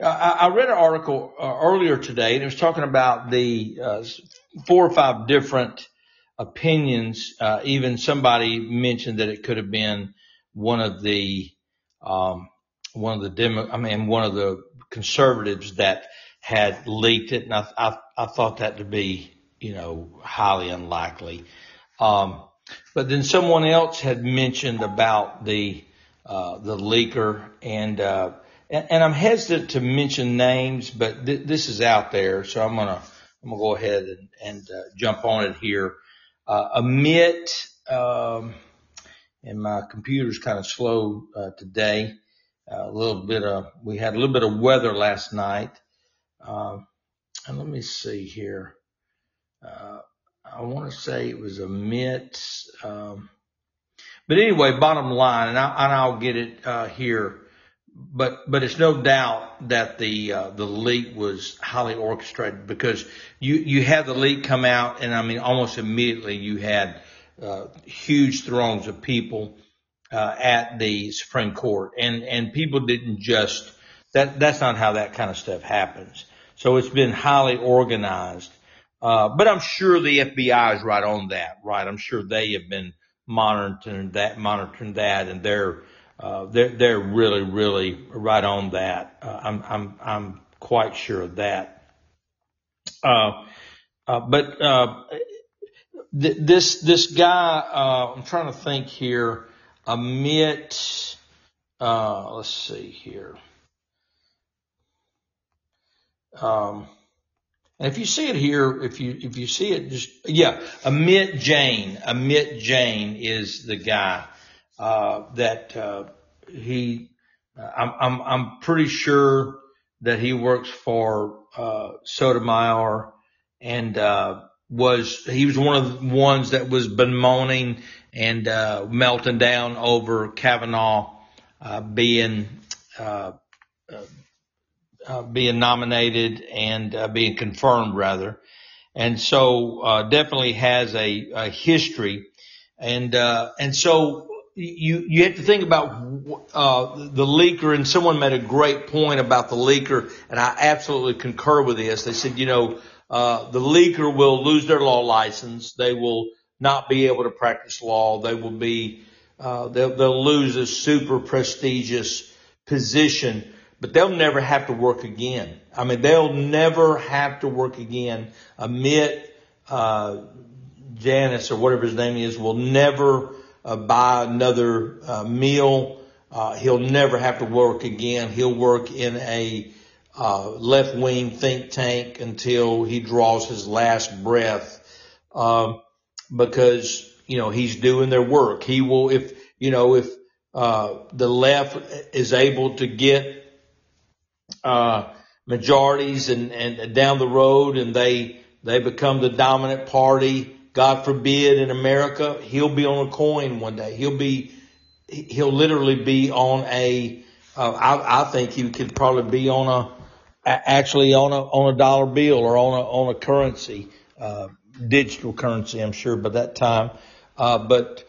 [SPEAKER 1] Uh, I, read an article uh, earlier today, and it was talking about the uh, four or five different opinions. Uh, even somebody mentioned that it could have been one of the um, one of the demo. I mean, one of the conservatives that had leaked it, and I, I, I thought that to be, you know, highly unlikely. Um, but then someone else had mentioned about the uh, the leaker, and, uh, and and I'm hesitant to mention names, but th- this is out there, so I'm gonna I'm gonna go ahead and, and uh, jump on it here. Uh, Amit, um, and my computer's kind of slow uh, today. a little bit of we had a little bit of weather last night. Uh, and let me see here. Uh, I want to say it was Amit. Um, but anyway, bottom line, and, I, will get it uh, here. But but it's no doubt that the uh, the leak was highly orchestrated because you you had the leak come out and I mean almost immediately you had uh, huge throngs of people uh, at the Supreme Court and and people didn't just that that's not how that kind of stuff happens. So it's been highly organized. Uh, but I'm sure the FBI is right on that, right? I'm sure they have been monitoring that, monitoring that, and they're uh, they're they're really really right on that. Uh, I'm I'm I'm quite sure of that. Uh, uh, but uh, th- this this guy, I'm trying to think here. Amit, let's see here. Um, and if you see it here, if you if you see it, just yeah, Amit Jain. Amit Jain is the guy that uh, he. I'm I'm I'm pretty sure that he works for uh, Sotomayor and uh, was he was one of the ones that was bemoaning and uh, melting down over Kavanaugh uh, being uh, uh, uh, being nominated and uh, being confirmed rather. And so, uh, definitely has a, a history. And, uh, and so you, you have to think about, uh, the leaker and someone made a great point about the leaker and I absolutely concur with this. They said, you know, uh, the leaker will lose their law license. They will not be able to practice law. They will be, uh, they'll, they'll lose a super prestigious position but they'll never have to work again. I mean, they'll never have to work again. Amit, uh, Janice or whatever his name is will never uh, buy another uh, meal. Uh, he'll never have to work again. He'll work in a uh, left wing think tank until he draws his last breath, um, because you know he's doing their work. He will, if you know, if uh, the left is able to get uh, majorities and, and down the road and they, they become the dominant party. God forbid in America, he'll be on a coin one day. He'll be, he'll literally be on a. Uh, I, I think he could probably be on a, actually on a, on a dollar bill or on a, on a currency, uh, digital currency, I'm sure by that time. Uh, but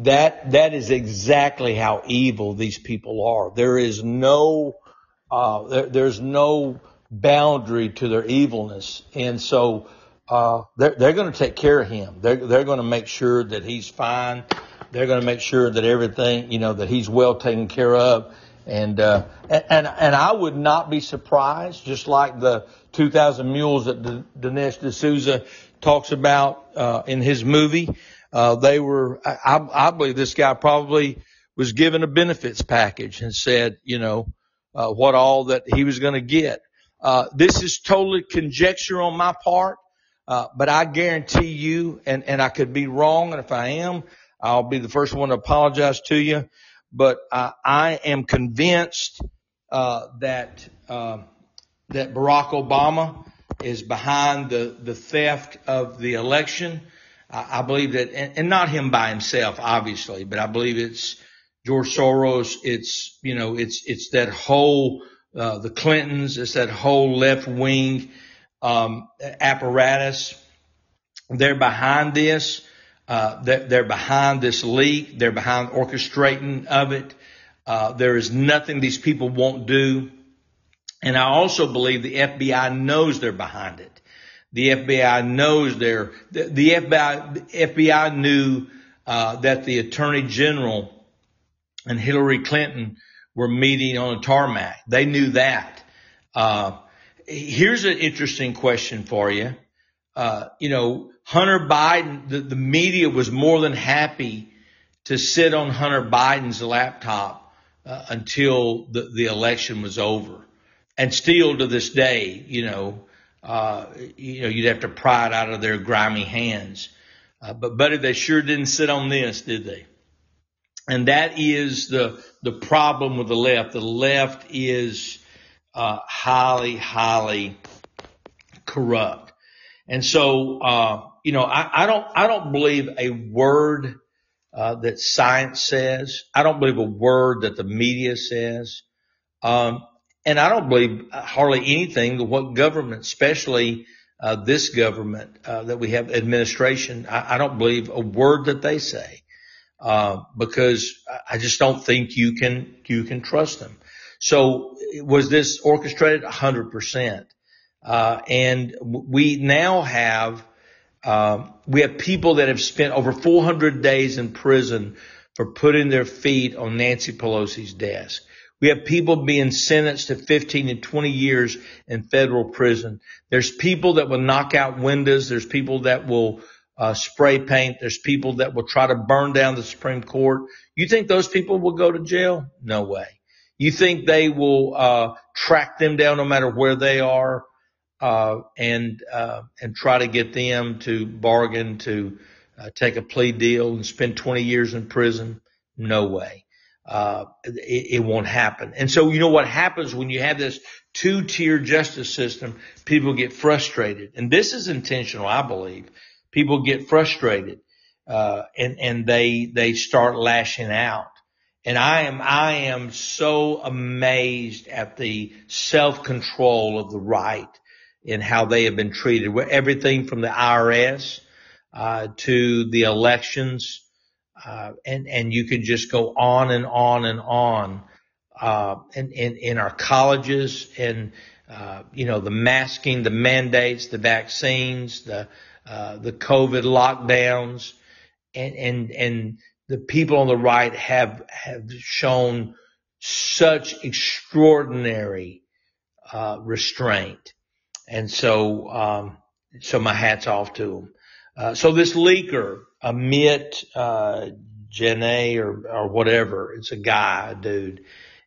[SPEAKER 1] that, that is exactly how evil these people are. There is no, uh, there, there's no boundary to their evilness. And so, uh, they're, they're going to take care of him. They're, they're going to make sure that he's fine. They're going to make sure that everything, you know, that he's well taken care of. And, uh, and, and I would not be surprised, just like the 2,000 mules that D- Dinesh D'Souza talks about, uh, in his movie. Uh, they were, I, I believe this guy probably was given a benefits package and said, you know, uh, what all that he was going to get. Uh, this is totally conjecture on my part, uh, but I guarantee you, and, and I could be wrong, and if I am, I'll be the first one to apologize to you. But uh, I am convinced uh, that uh, that Barack Obama is behind the the theft of the election. I, I believe that, and, and not him by himself, obviously, but I believe it's George Soros. It's, you know, it's, it's that whole, uh, the Clintons. It's that whole left wing, um, apparatus. They're behind this. Uh, they're, behind this leak. They're behind orchestrating of it. Uh, there is nothing these people won't do. And I also believe the FBI knows they're behind it. The FBI knows they're, the, the FBI, the FBI knew, uh, that the attorney general and Hillary Clinton were meeting on a tarmac. They knew that. Uh, here's an interesting question for you. Uh, you know, Hunter Biden, the, the media was more than happy to sit on Hunter Biden's laptop uh, until the, the election was over. And still to this day, you know, uh, you know, you'd have to pry it out of their grimy hands. Uh, but buddy, they sure didn't sit on this, did they? And that is the, the problem with the left. The left is, uh, highly, highly corrupt. And so, uh, you know, I, I don't, I don't believe a word, uh, that science says. I don't believe a word that the media says. Um, and I don't believe hardly anything that what government, especially uh, this government uh, that we have administration, I, I, don't believe a word that they say uh, because I just don't think you can you can trust them. So was this orchestrated? hundred percent. Uh, and we now have um, we have people that have spent over 400 days in prison for putting their feet on Nancy Pelosi's desk. We have people being sentenced to 15 and 20 years in federal prison. There's people that will knock out windows. There's people that will uh, spray paint. There's people that will try to burn down the Supreme Court. You think those people will go to jail? No way. You think they will uh, track them down no matter where they are uh, and uh, and try to get them to bargain to uh, take a plea deal and spend 20 years in prison? No way uh, it, it, won't happen. And so, you know what happens when you have this two-tier justice system? People get frustrated, and this is intentional, I believe. People get frustrated, uh, and and they they start lashing out. And I am I am so amazed at the self-control of the right and how they have been treated. Everything from the IRS uh, to the elections uh, and, and you could just go on and on and on, uh, in, in, in our colleges and, uh, you know, the masking, the mandates, the vaccines, the, uh, the COVID lockdowns and, and, and the people on the right have, have shown such extraordinary, uh, restraint. And so, um, so my hat's off to them. Uh, so this leaker, Amit uh, Janae or or whatever. It's a guy, a dude,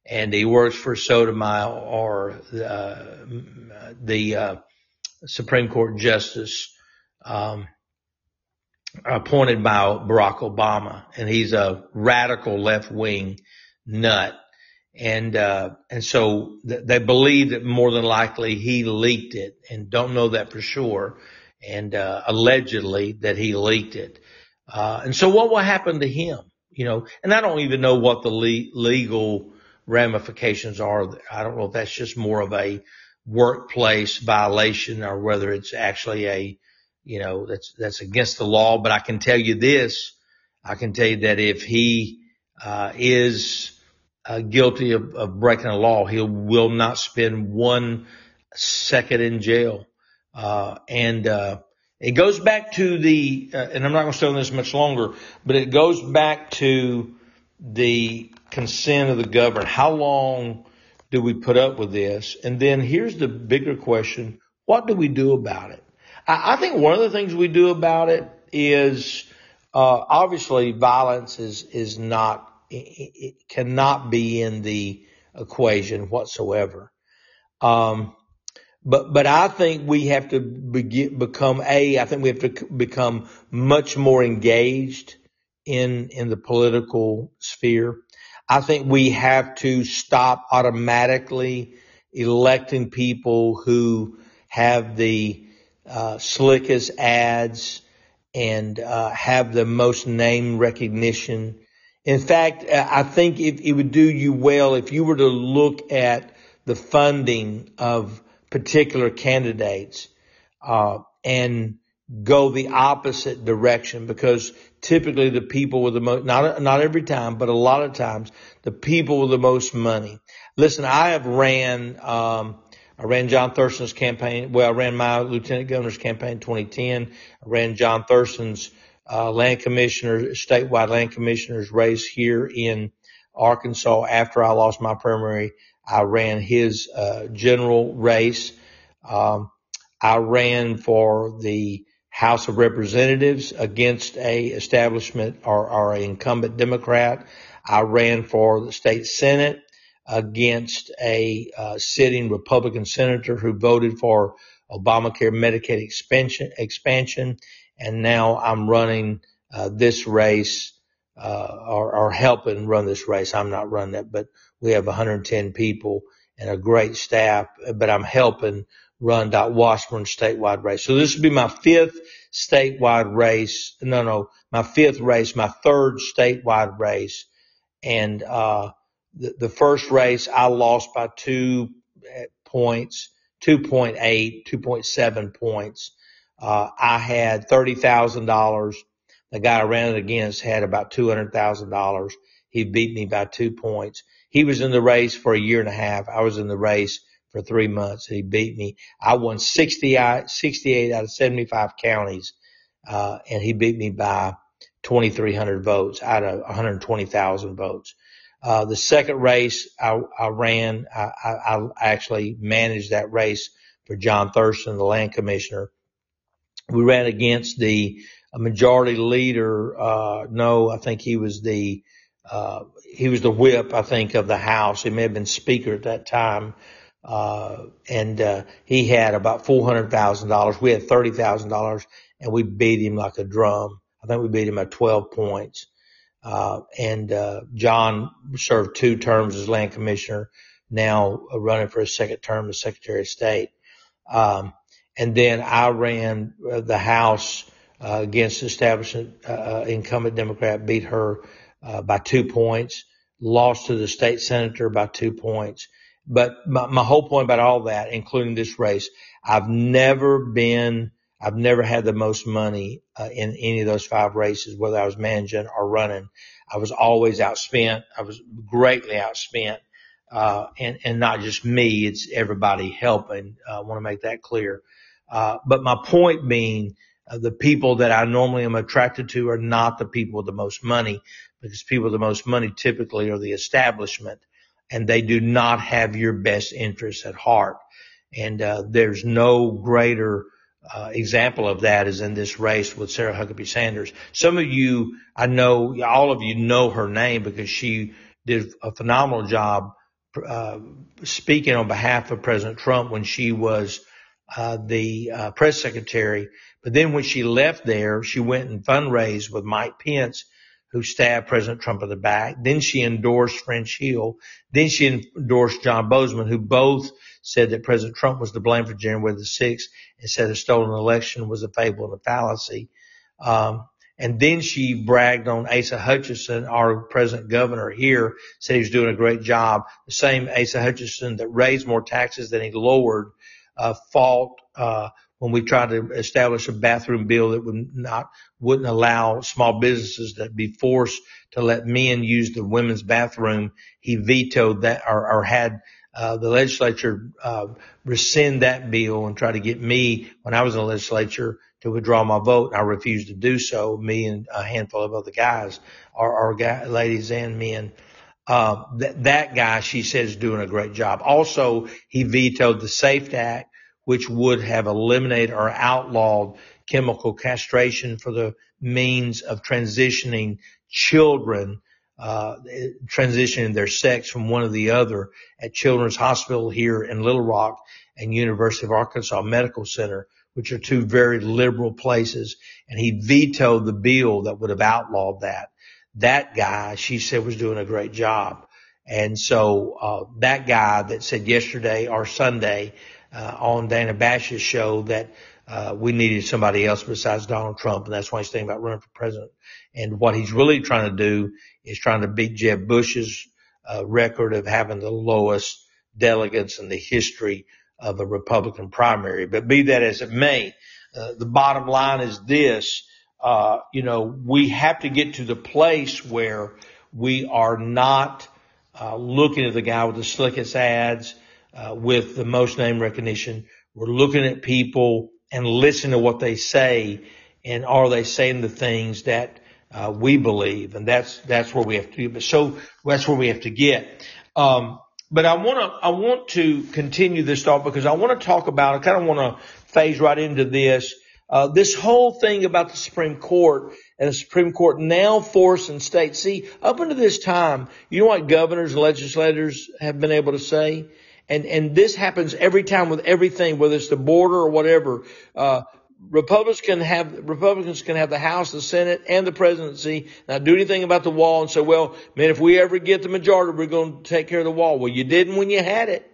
[SPEAKER 1] and he works for Sotomayor or uh, the uh, Supreme Court justice um, appointed by Barack Obama, and he's a radical left wing nut. And, uh, and so th- they believe that more than likely he leaked it and don't know that for sure. And, uh, allegedly that he leaked it. Uh, and so what will happen to him? You know, and I don't even know what the le- legal ramifications are. I don't know if that's just more of a workplace violation or whether it's actually a, you know, that's, that's against the law. But I can tell you this. I can tell you that if he, uh, is, uh, guilty of, of breaking a law, he will not spend one second in jail. Uh, and, uh, it goes back to the, uh, and I'm not going to stay on this much longer, but it goes back to the consent of the governed. How long do we put up with this? And then here's the bigger question. What do we do about it? I, I think one of the things we do about it is, uh, obviously violence is, is not, it, it cannot be in the equation whatsoever. Um, but, but I think we have to become a, I think we have to become much more engaged in, in the political sphere. I think we have to stop automatically electing people who have the uh, slickest ads and uh, have the most name recognition. In fact, I think it, it would do you well if you were to look at the funding of particular candidates uh, and go the opposite direction because typically the people with the most not not every time but a lot of times the people with the most money listen i have ran um, i ran john thurston's campaign well i ran my lieutenant governor's campaign in 2010 i ran john thurston's uh, land commissioner statewide land commissioner's race here in arkansas after i lost my primary I ran his uh, general race. Um, I ran for the House of Representatives against a establishment or, or an incumbent Democrat. I ran for the state Senate against a uh, sitting Republican senator who voted for Obamacare Medicaid expansion, expansion, and now I'm running uh, this race uh, or, or helping run this race. I'm not running it, but we have 110 people and a great staff, but I'm helping run Doc Washburn statewide race. So this will be my fifth statewide race. No, no, my fifth race, my third statewide race. And, uh, the, the first race I lost by two eh, points, 2.8, 2.7 points. Uh, I had $30,000. The guy I ran it against had about $200,000. He beat me by two points. He was in the race for a year and a half. I was in the race for three months. He beat me. I won 60, 68 out of 75 counties. Uh, and he beat me by 2,300 votes out of 120,000 votes. Uh, the second race I, I ran, I, I, I, actually managed that race for John Thurston, the land commissioner. We ran against the majority leader. Uh, no, I think he was the, uh, he was the whip, I think, of the House. He may have been speaker at that time. Uh, and, uh, he had about $400,000. We had $30,000 and we beat him like a drum. I think we beat him by 12 points. Uh, and, uh, John served two terms as land commissioner, now running for a second term as secretary of state. Um, and then I ran the House, uh, against establishment, uh, uh, incumbent Democrat, beat her, uh, by two points, lost to the state senator by two points. But my, my whole point about all that, including this race, I've never been I've never had the most money uh, in any of those five races, whether I was managing or running. I was always outspent. I was greatly outspent. Uh, and, and not just me, it's everybody helping. Uh, I want to make that clear. Uh, but my point being, uh, the people that I normally am attracted to are not the people with the most money because people with the most money typically are the establishment and they do not have your best interests at heart. And, uh, there's no greater, uh, example of that is in this race with Sarah Huckabee Sanders. Some of you, I know, all of you know her name because she did a phenomenal job uh, speaking on behalf of President Trump when she was uh, the uh, press secretary. But then when she left there, she went and fundraised with Mike Pence, who stabbed President Trump in the back. Then she endorsed French Hill. Then she endorsed John Boozman, who both said that President Trump was to blame for January the 6th and said a stolen election was a fable and a fallacy. Um, and then she bragged on Asa Hutchinson, our present governor here, said he was doing a great job. The same Asa Hutchinson that raised more taxes than he lowered, uh, fought, uh, when we tried to establish a bathroom bill that would not, wouldn't allow small businesses to be forced to let men use the women's bathroom. He vetoed that or, or had uh, the legislature uh, rescind that bill and try to get me when I was in the legislature to withdraw my vote. I refused to do so. Me and a handful of other guys, or guy, ladies and men. Uh, that, that guy, she says, is doing a great job. Also, he vetoed the SAFE Act, which would have eliminated or outlawed chemical castration for the means of transitioning children uh, transitioning their sex from one to the other at Children's Hospital here in Little Rock and University of Arkansas Medical Center, which are two very liberal places. And he vetoed the bill that would have outlawed that. That guy, she said, was doing a great job. And so, uh, that guy that said yesterday or Sunday, uh, on Dana Bash's show that, uh, we needed somebody else besides Donald Trump. And that's why he's thinking about running for president. And what he's really trying to do is trying to beat Jeb Bush's uh, record of having the lowest delegates in the history of a Republican primary. But be that as it may, uh, the bottom line is this, uh, you know, we have to get to the place where we are not uh, looking at the guy with the slickest ads, uh, with the most name recognition. We're looking at people and listen to what they say and are they saying the things that uh, we believe, and that's that's where we have to. But so that's where we have to get. Um, but I want to I want to continue this thought because I want to talk about. I kind of want to phase right into this. Uh, this whole thing about the Supreme Court and the Supreme Court now forcing states. See, up until this time, you know what governors and legislators have been able to say? And, and this happens every time with everything, whether it's the border or whatever. Uh, Republicans can have Republicans can have the House, the Senate, and the presidency. Not do anything about the wall and say, "Well, man, if we ever get the majority, we're going to take care of the wall." Well, you didn't when you had it,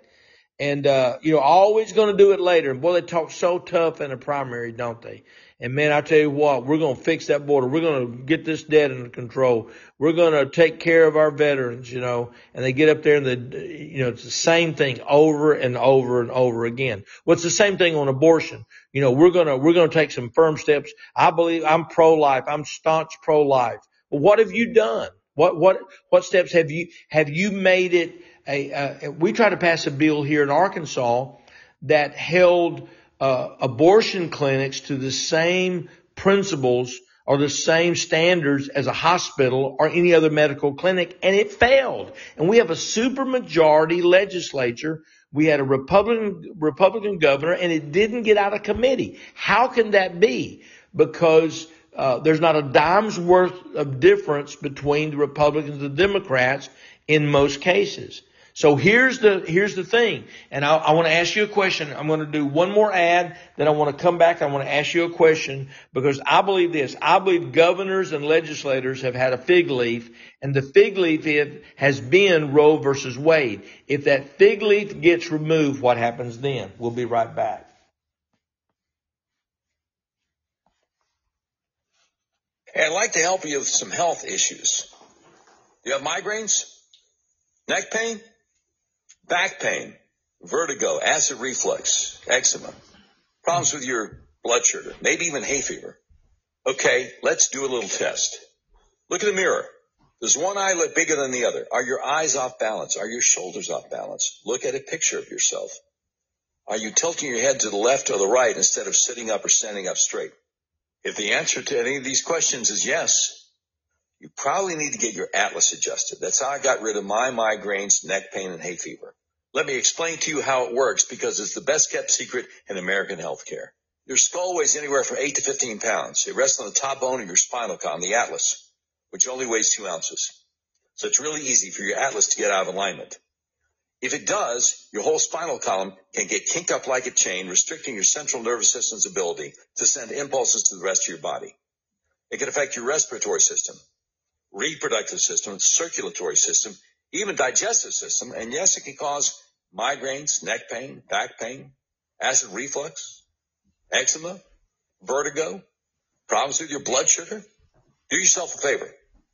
[SPEAKER 1] and uh, you know, always going to do it later. And boy, they talk so tough in the primary, don't they? And man, I tell you what, we're going to fix that border. We're going to get this debt under control. We're going to take care of our veterans, you know. And they get up there and the, you know, it's the same thing over and over and over again. Well, it's the same thing on abortion. You know, we're going to, we're going to take some firm steps. I believe I'm pro-life. I'm staunch pro-life. Well, what have you done? What, what, what steps have you, have you made it a, uh, we tried to pass a bill here in Arkansas that held uh, abortion clinics to the same principles or the same standards as a hospital or any other medical clinic, and it failed. And we have a supermajority legislature. We had a Republican Republican governor, and it didn't get out of committee. How can that be? Because uh, there's not a dime's worth of difference between the Republicans and the Democrats in most cases. So here's the, here's the thing. And I, I want to ask you a question. I'm going to do one more ad. Then I want to come back. I want to ask you a question because I believe this. I believe governors and legislators have had a fig leaf and the fig leaf has been Roe versus Wade. If that fig leaf gets removed, what happens then? We'll be right back.
[SPEAKER 3] Hey, I'd like to help you with some health issues. Do you have migraines? Neck pain? Back pain, vertigo, acid reflux, eczema, problems with your blood sugar, maybe even hay fever. Okay, let's do a little test. Look in the mirror. Does one eye look bigger than the other? Are your eyes off balance? Are your shoulders off balance? Look at a picture of yourself. Are you tilting your head to the left or the right instead of sitting up or standing up straight? If the answer to any of these questions is yes, you probably need to get your atlas adjusted. That's how I got rid of my migraines, neck pain, and hay fever. Let me explain to you how it works because it's the best kept secret in American healthcare. Your skull weighs anywhere from 8 to 15 pounds. It rests on the top bone of your spinal column, the atlas, which only weighs 2 ounces. So it's really easy for your atlas to get out of alignment. If it does, your whole spinal column can get kinked up like a chain, restricting your central nervous system's ability to send impulses to the rest of your body. It can affect your respiratory system, reproductive system, circulatory system, even digestive system. And yes, it can cause migraines, neck pain, back pain, acid reflux, eczema, vertigo, problems with your blood sugar. Do yourself a favor.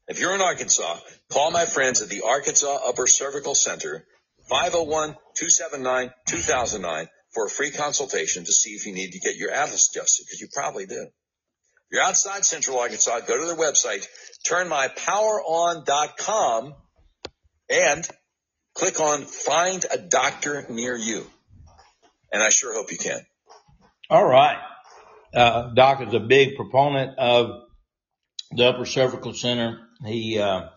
[SPEAKER 3] If you're in Arkansas, call my friends at the Arkansas Upper Cervical Center, 501-279-2009 for a free consultation to see if you need to get your atlas adjusted, because you probably do. If you're outside Central Arkansas, go to their website, turnmypoweron.com and click on find a doctor near you. And I sure hope you can.
[SPEAKER 1] All right. Uh, Doc is a big proponent of the upper cervical center. He, uh,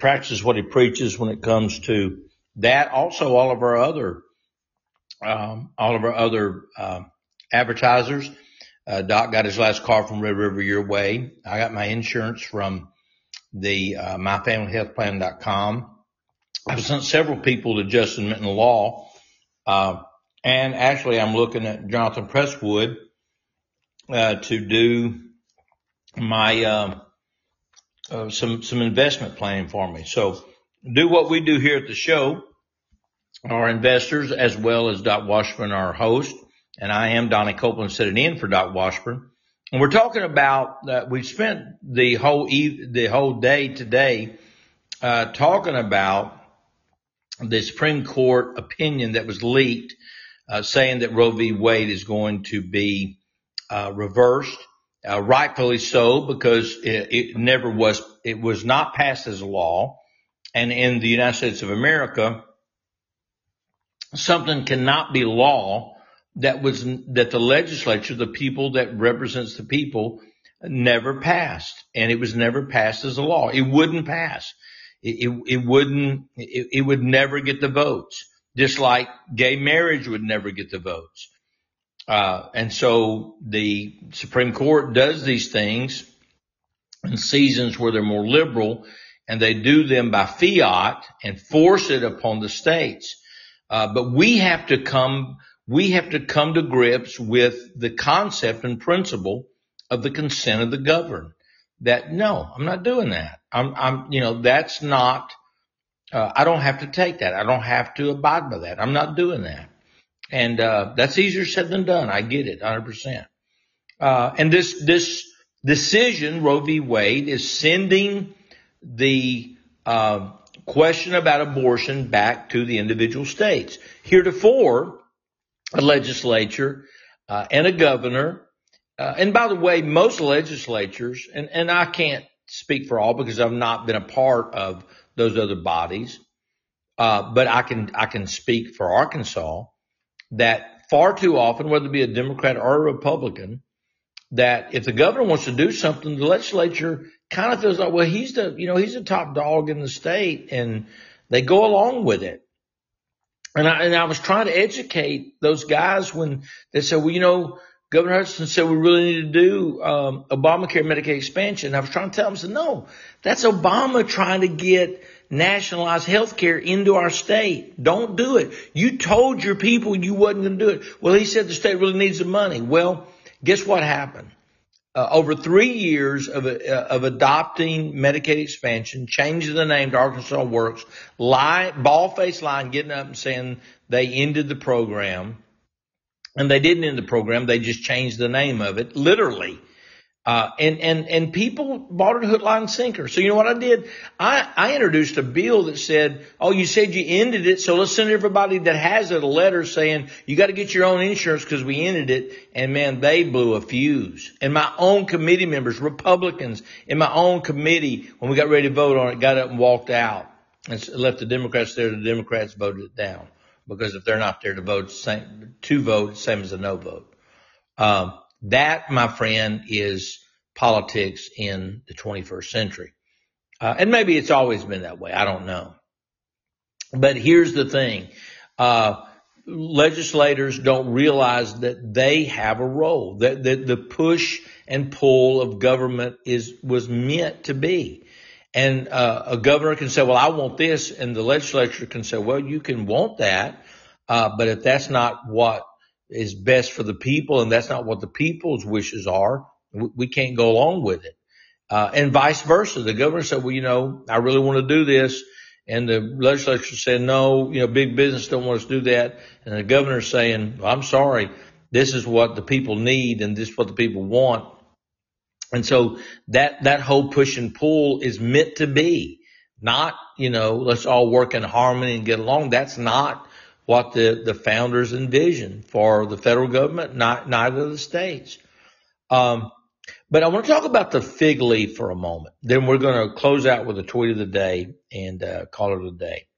[SPEAKER 1] practices what he preaches when it comes to that. Also, all of our other, um, all of our other, uh, advertisers. Uh, Doc got his last car from Red River Your Way. I got my insurance from the, uh, myfamilyhealthplan.com. I've sent several people to Justin Minton Law. Uh, and actually I'm looking at Jonathan Presswood, uh, to do my, uh, uh, some, some investment planning for me. So do what we do here at the show. Our investors as well as Doc Washburn, our host. And I am Donnie Copeland sitting in for Doc Washburn. And we're talking about that. Uh, we spent the whole, eve, the whole day today, uh, talking about the Supreme Court opinion that was leaked, uh, saying that Roe v. Wade is going to be uh, reversed, uh, rightfully so, because it, it, never was. It was not passed as a law, and in the United States of America, something cannot be law that was that the legislature, the people that represents the people, never passed, and it was never passed as a law. It wouldn't pass it, it, it wouldn't, it, it would never get the votes, just like gay marriage would never get the votes. Uh, and so the Supreme Court does these things in seasons where they're more liberal and they do them by fiat and force it upon the states. Uh, but we have to come, we have to come to grips with the concept and principle of the consent of the governed that no, I'm not doing that. I'm, I'm, you know, that's not, uh, I don't have to take that. I don't have to abide by that. I'm not doing that. And, uh, that's easier said than done. I get it 100%. Uh, and this, this decision, Roe v. Wade, is sending the, uh, question about abortion back to the individual states. Heretofore, a legislature, uh, and a governor, uh, and by the way, most legislatures, and, and I can't speak for all because I've not been a part of those other bodies. Uh, but I can, I can speak for Arkansas that far too often, whether it be a Democrat or a Republican, that if the governor wants to do something, the legislature kind of feels like, well, he's the, you know, he's the top dog in the state and they go along with it. And I, and I was trying to educate those guys when they said, well, you know, Governor Hutchinson said we really need to do um, Obamacare Medicaid expansion. I was trying to tell them, said, no, that's Obama trying to get nationalized health care into our state. Don't do it. You told your people you wasn't going to do it. Well, he said the state really needs the money. Well, guess what happened? Uh, over three years of, uh, of adopting Medicaid expansion, changing the name to Arkansas Works, lie, ball face line, getting up and saying they ended the program and they didn't end the program. They just changed the name of it, literally. Uh, and, and, and people bought it hook, line, sinker. So you know what I did? I, I introduced a bill that said, oh, you said you ended it. So let's send everybody that has it a letter saying you got to get your own insurance because we ended it. And man, they blew a fuse. And my own committee members, Republicans in my own committee, when we got ready to vote on it, got up and walked out and left the Democrats there. The Democrats voted it down because if they're not there to vote, same, to vote, same as a no vote. Um, that, my friend, is politics in the 21st century. Uh, and maybe it's always been that way. I don't know. But here's the thing. Uh, legislators don't realize that they have a role, that, that the push and pull of government is, was meant to be. And uh, a governor can say, well, I want this. And the legislature can say, well, you can want that. Uh, but if that's not what is best for the people and that's not what the people's wishes are, we, we can't go along with it. Uh, and vice versa. The governor said, well, you know, I really want to do this. And the legislature said, no, you know, big business don't want us to do that. And the governor's saying, well, I'm sorry. This is what the people need and this is what the people want. And so that, that whole push and pull is meant to be not, you know, let's all work in harmony and get along. That's not what the, the founders envisioned for the federal government, not, neither the states. Um, but I want to talk about the fig leaf for a moment. Then we're going to close out with a tweet of the day and uh, call it a day.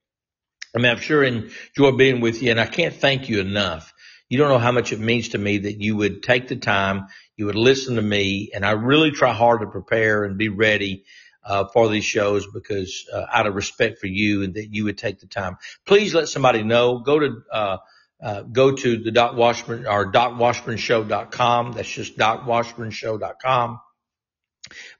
[SPEAKER 1] I mean, I'm sure enjoy being with you, and I can't thank you enough. You don't know how much it means to me that you would take the time, you would listen to me, and I really try hard to prepare and be ready uh, for these shows because uh, out of respect for you and that you would take the time. Please let somebody know. Go to uh, uh, go to the Doc Washburn or docwashburnshow.com. That's just docwashburnshow.com.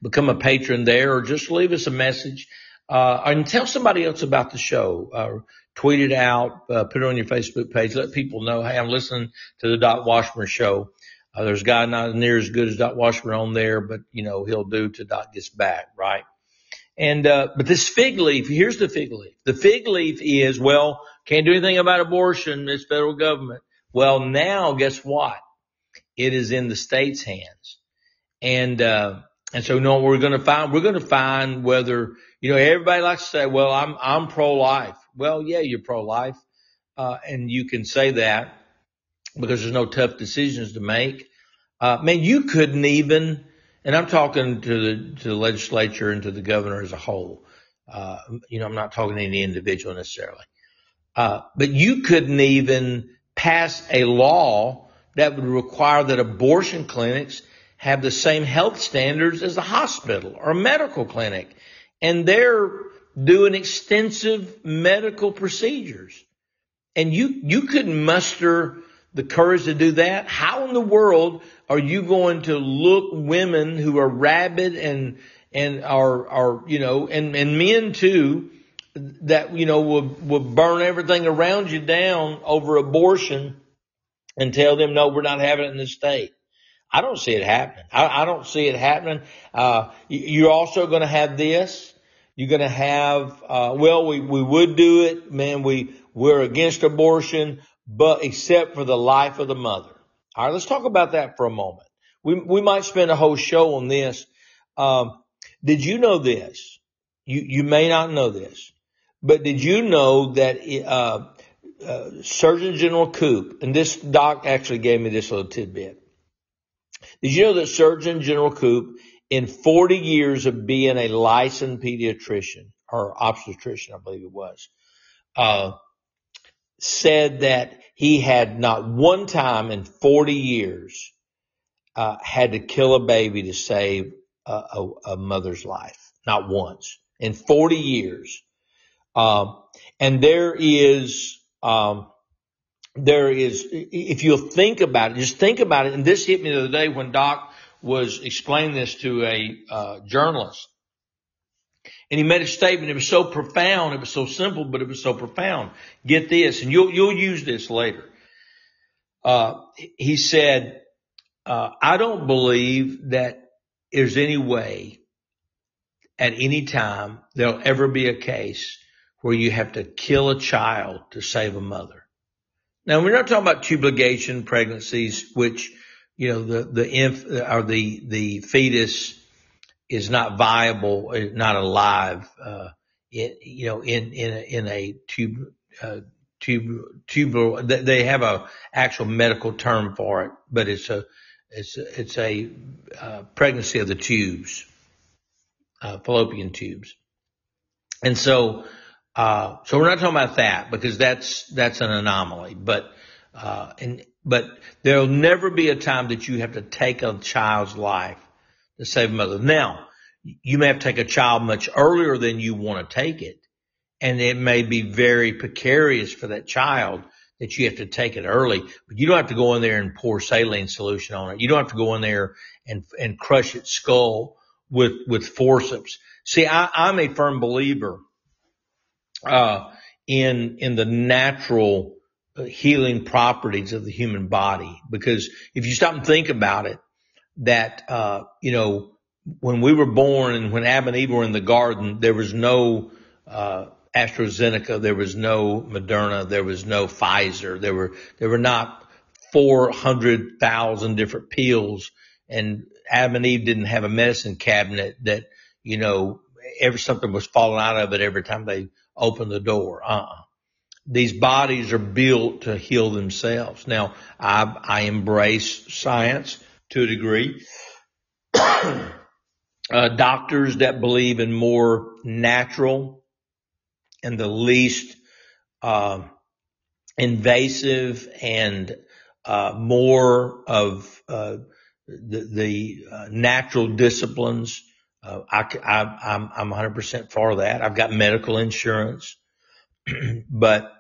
[SPEAKER 1] Become a patron there or just leave us a message. Uh, and tell somebody else about the show. Uh, tweet it out, uh, put it on your Facebook page. Let people know, hey, I'm listening to the Doc Washburn show. Uh, there's a guy not near as good as Doc Washburn on there, but you know, he'll do till Doc gets back, right? And, uh, but this fig leaf, here's the fig leaf. The fig leaf is, well, can't do anything about abortion, this federal government. Well, now guess what? It is in the state's hands. And, uh, and so, know, we're going to find, we're going to find whether, you know, everybody likes to say, well, I'm, I'm pro-life. Well, yeah, you're pro-life. Uh, and you can say that because there's no tough decisions to make. Uh, man, you couldn't even, and I'm talking to the, to the legislature and to the governor as a whole. Uh, you know, I'm not talking to any individual necessarily. Uh, but you couldn't even pass a law that would require that abortion clinics have the same health standards as a hospital or a medical clinic. And they're doing extensive medical procedures. And you, you couldn't muster the courage to do that. How in the world are you going to look women who are rabid and, and are, are, you know, and, and men too, that, you know, will, will burn everything around you down over abortion and tell them, no, we're not having it in the state. I don't see it happening. I, I don't see it happening. Uh, you're also going to have this. You're going to have, uh, well, we, we would do it, man. We, we're against abortion, but except for the life of the mother. All right. Let's talk about that for a moment. We, we might spend a whole show on this. Um, did you know this? You, you may not know this, but did you know that, uh, uh, Surgeon General Koop, and this doc actually gave me this little tidbit. Did you know that Surgeon General Koop, in 40 years of being a licensed pediatrician or obstetrician, I believe it was, uh, said that he had not one time in 40 years uh, had to kill a baby to save a, a, a mother's life. Not once in 40 years. Um, and there is, um, there is, if you'll think about it, just think about it. And this hit me the other day when Doc was explaining this to a uh, journalist. And he made a statement. It was so profound. It was so simple, but it was so profound. Get this, and you'll you'll use this later. Uh, he said, uh, "I don't believe that there's any way at any time there'll ever be a case where you have to kill a child to save a mother. Now we're not talking about tube ligation pregnancies, which, you know, the, the inf or the, the fetus is not viable, not alive, uh, it, you know, in, in, a, in a tube, uh, tube, tubular, they have a actual medical term for it, but it's a, it's, it's a, uh, pregnancy of the tubes, uh, fallopian tubes. And so, uh, so we're not talking about that because that's, that's an anomaly, but, uh, and, but there'll never be a time that you have to take a child's life save a mother. Now, you may have to take a child much earlier than you want to take it. And it may be very precarious for that child that you have to take it early, but you don't have to go in there and pour saline solution on it. You don't have to go in there and, and crush its skull with, with forceps. See, I, I'm a firm believer uh, in in the natural uh, healing properties of the human body. Because if you stop and think about it, that uh, you know when we were born and when Adam and Eve were in the garden, there was no uh, AstraZeneca, there was no Moderna, there was no Pfizer, there were there were not four hundred thousand different pills, and Adam and Eve didn't have a medicine cabinet that you know every something was falling out of it every time they opened the door. Uh-uh. These bodies are built to heal themselves. Now, I, I embrace science to a degree. uh, doctors that believe in more natural and the least uh, invasive and uh, more of uh, the, the uh, natural disciplines uh, I, I'm 100% for that. I've got medical insurance, but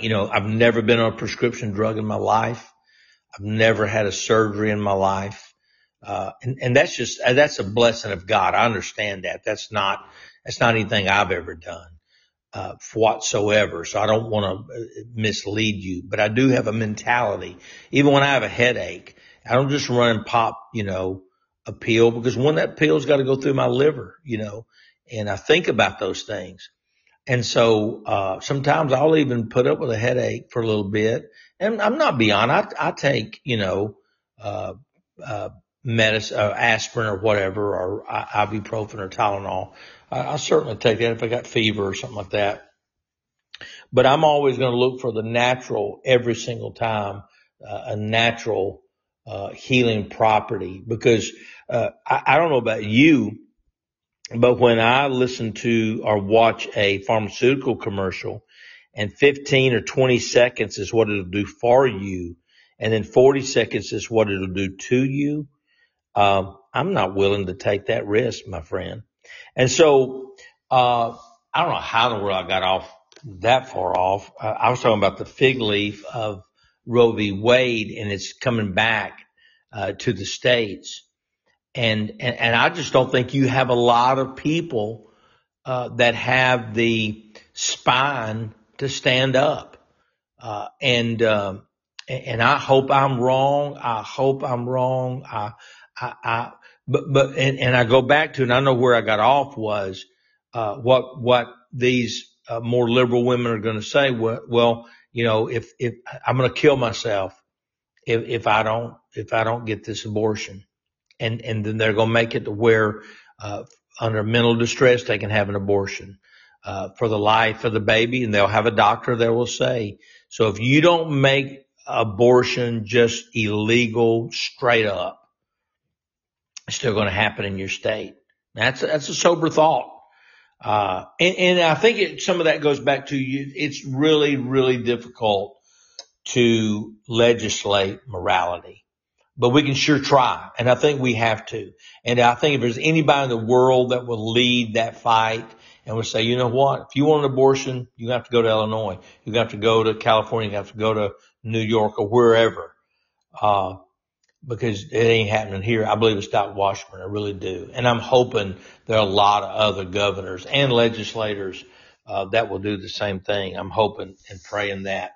[SPEAKER 1] you know, I've never been on a prescription drug in my life. I've never had a surgery in my life. Uh, and, and that's just, uh, that's a blessing of God. I understand that. That's not, that's not anything I've ever done, uh, whatsoever. So I don't want to uh, mislead you, but I do have a mentality. Even when I have a headache, I don't just run and pop, you know, a pill because one, that pill's got to go through my liver, you know, and I think about those things. And so, uh, sometimes I'll even put up with a headache for a little bit. And I'm not beyond, I, I take, you know, uh, uh, medicine, uh, aspirin or whatever, or ibuprofen or Tylenol. I, I certainly take that if I got fever or something like that. But I'm always going to look for the natural every single time, uh, a natural, uh, healing property because uh, I, I don't know about you, but when I listen to or watch a pharmaceutical commercial and 15 or 20 seconds is what it'll do for you, and then 40 seconds is what it'll do to you, um, I'm not willing to take that risk, my friend. And so, uh, I don't know how in the world I got off that far off. Uh, I was talking about the fig leaf of Roe v. Wade and it's coming back, uh, to the States. And, and, and I just don't think you have a lot of people, uh, that have the spine to stand up. Uh, and, um, and I hope I'm wrong. I hope I'm wrong. I, I, I but, but, and, and I go back to, and I know where I got off was, uh, what what these uh, more liberal women are going to say. Well, well, you know, if if I'm going to kill myself if if I don't if I don't get this abortion, and and then they're going to make it to where uh, under mental distress they can have an abortion uh, for the life of the baby, and they'll have a doctor that will say. So if you don't make abortion just illegal straight up, it's still going to happen in your state. That's that's a sober thought. Uh, and, and I think it, some of that goes back to you. It's really, really difficult to legislate morality, but we can sure try. And I think we have to. And I think if there's anybody in the world that will lead that fight and will say, you know what? If you want an abortion, you have to go to Illinois. You have to go to California. You have to go to New York or wherever. Uh, because it ain't happening here. I believe it's Doc Washburn. I really do. And I'm hoping there are a lot of other governors and legislators uh, that will do the same thing. I'm hoping and praying that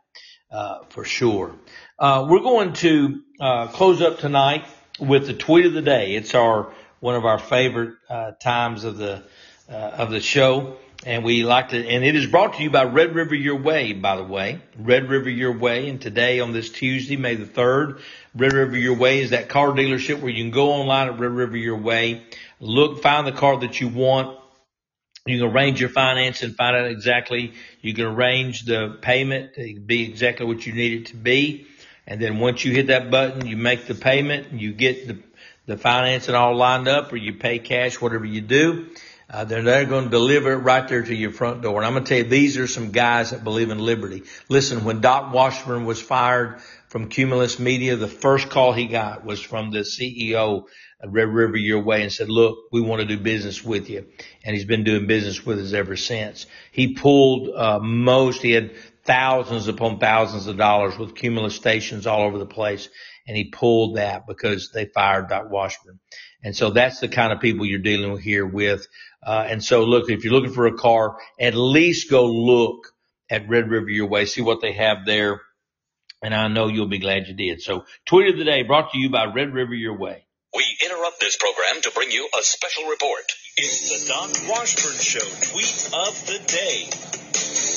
[SPEAKER 1] uh, for sure. Uh, we're going to uh, close up tonight with the tweet of the day. It's our one of our favorite uh, times of the uh, of the show. And we like to, and it is brought to you by Red River Your Way, by the way. Red River Your Way. And today on this Tuesday, May the 3rd, Red River Your Way is that car dealership where you can go online at Red River Your Way, look, find the car that you want. You can arrange your finance and find out exactly, you can arrange the payment to be exactly what you need it to be. And then once you hit that button, you make the payment, you get the, the financing all lined up or you pay cash, whatever you do. Uh, they're, they're going to deliver it right there to your front door. And I'm going to tell you, these are some guys that believe in liberty. Listen, when Doc Washburn was fired from Cumulus Media, the first call he got was from the CEO of Red River Your Way and said, look, we want to do business with you. And he's been doing business with us ever since. He pulled, uh, most, he had thousands upon thousands of dollars with Cumulus stations all over the place. And he pulled that because they fired Doc Washburn. And so that's the kind of people you're dealing with here with. Uh, and so look, if you're looking for a car, at least go look at Red River Your Way, see what they have there. And I know you'll be glad you did. So tweet of the day brought to you by Red River Your Way.
[SPEAKER 2] We interrupt this program to bring you a special report. It's the Doc Washburn Show tweet of the day.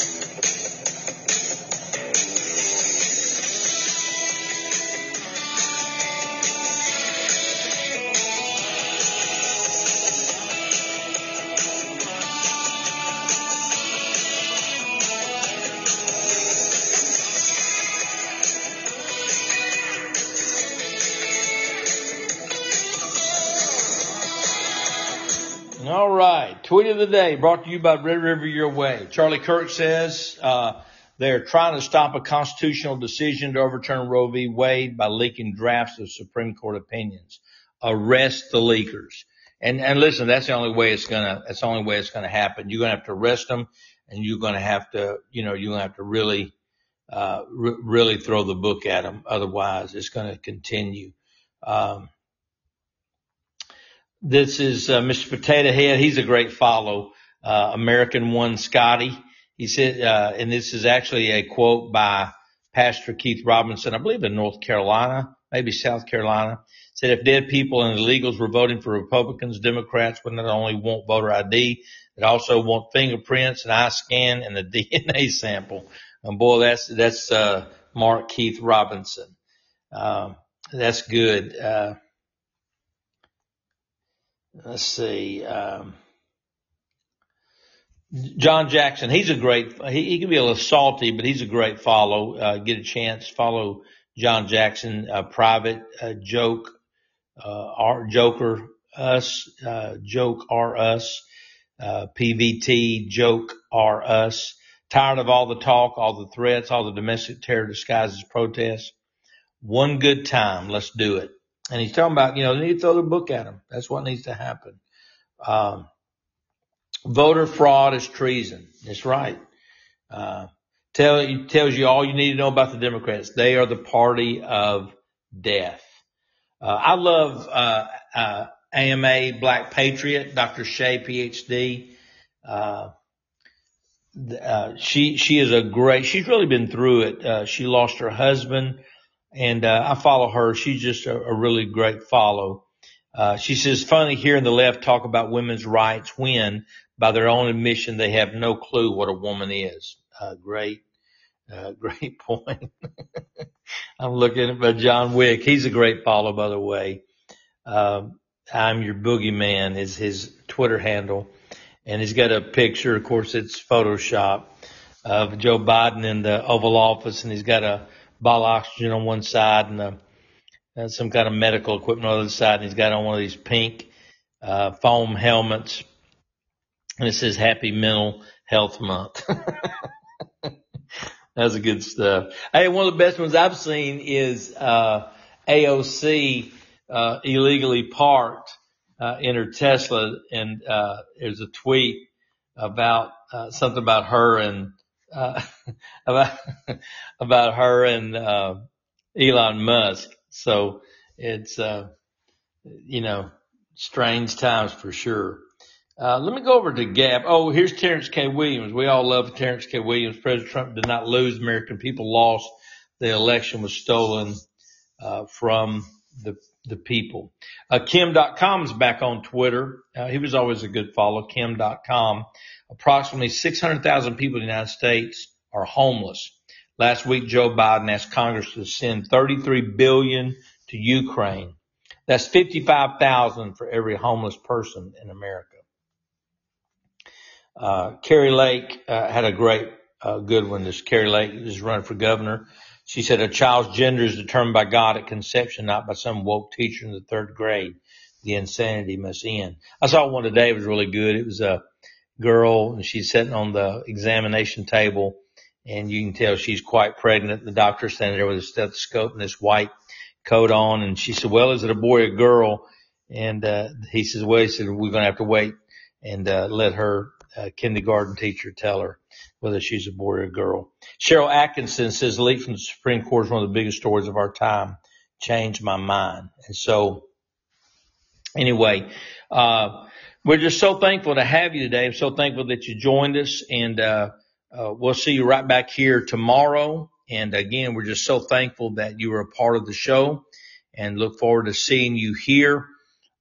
[SPEAKER 1] Tweet of the day brought to you by Red River Your Way. Charlie Kirk says, uh, they're trying to stop a constitutional decision to overturn Roe v. Wade by leaking drafts of Supreme Court opinions. Arrest the leakers. And, and listen, that's the only way it's gonna, that's the only way it's gonna happen. You're gonna have to arrest them and you're gonna have to, you know, you're gonna have to really, uh, really throw the book at them. Otherwise it's gonna continue. Um, this is uh, Mr. Potato Head. He's a great follow. Uh, American One Scotty. He said, uh, and this is actually a quote by Pastor Keith Robinson, I believe in North Carolina, maybe South Carolina. Said if dead people and illegals were voting for Republicans, Democrats would not only want voter ID, they also want fingerprints, an eye scan, and a DNA sample. And boy, that's that's uh, Mark Keith Robinson. Um, that's good. Uh, let's see. Um, John Jackson, he's a great, he, he can be a little salty, but he's a great follow. Uh, get a chance, follow John Jackson, uh, private, uh, joke, uh, our joker, us, uh, joke r us, uh, PVT, joke are us. Tired of all the talk, all the threats, all the domestic terror disguised as protests. One good time. Let's do it. And he's talking about, you know, they need to throw the book at him. That's what needs to happen. Um, voter fraud is treason. That's right. Uh, tell, tells you all you need to know about the Democrats. They are the party of death. Uh, I love, uh, uh, AMA Black Patriot, Dr. Shea, PhD. Uh, uh, she, she is a great, she's really been through it. Uh, she lost her husband and, uh, I follow her. She's just a, a really great follow. Uh, she says, funny hearing the left talk about women's rights when by their own admission, they have no clue what a woman is. Uh, great, uh, great point. I'm looking at John Wick. He's a great follow, by the way. Um, I'm your boogeyman is his Twitter handle. And he's got a picture. Of course, it's Photoshop of Joe Biden in the Oval Office and he's got a bottle of oxygen on one side and a, uh, some kind of medical equipment on the other side. And he's got on one of these pink, uh, foam helmets. And it says Happy Mental Health Month. That's a good stuff. Hey, one of the best ones I've seen is, uh, AOC, uh, illegally parked, uh, in her Tesla and, uh, there's a tweet about, uh, something about her and, uh, about, about her and, uh, Elon Musk. So it's, uh, you know, strange times for sure. Uh, let me go over to Gab. Oh, here's Terrence K. Williams. We all love Terrence K. Williams. President Trump did not lose. American people lost. The election was stolen uh, from the the people. Uh, Kim Dotcom is back on Twitter. He was always a good follow. Kim Dotcom. Approximately 600,000 people in the United States are homeless. Last week, Joe Biden asked Congress to send 33 billion to Ukraine. That's 55,000 for every homeless person in America. Uh, Kari Lake uh, had a great, uh, good one. This Kari Lake is running for governor. She said a child's gender is determined by God at conception, not by some woke teacher in the third grade. The insanity must end. I saw one today. It was really good. It was a girl and she's sitting on the examination table and you can tell she's quite pregnant. The doctor's standing there with a stethoscope and this white coat on. And she said, well, is it a boy or girl? And, uh, he says, well, he said, we're going to have to wait and, uh, let her, uh, kindergarten teacher tell her whether she's a boy or a girl. Sharyl Atkinson says the leak from the Supreme Court is one of the biggest stories of our time. Changed my mind. And so anyway, uh, we're just so thankful to have you today. I'm so thankful that you joined us and, uh, uh, we'll see you right back here tomorrow. And again, we're just so thankful that you were a part of the show and look forward to seeing you here,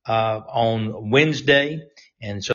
[SPEAKER 1] uh, on Wednesday. And so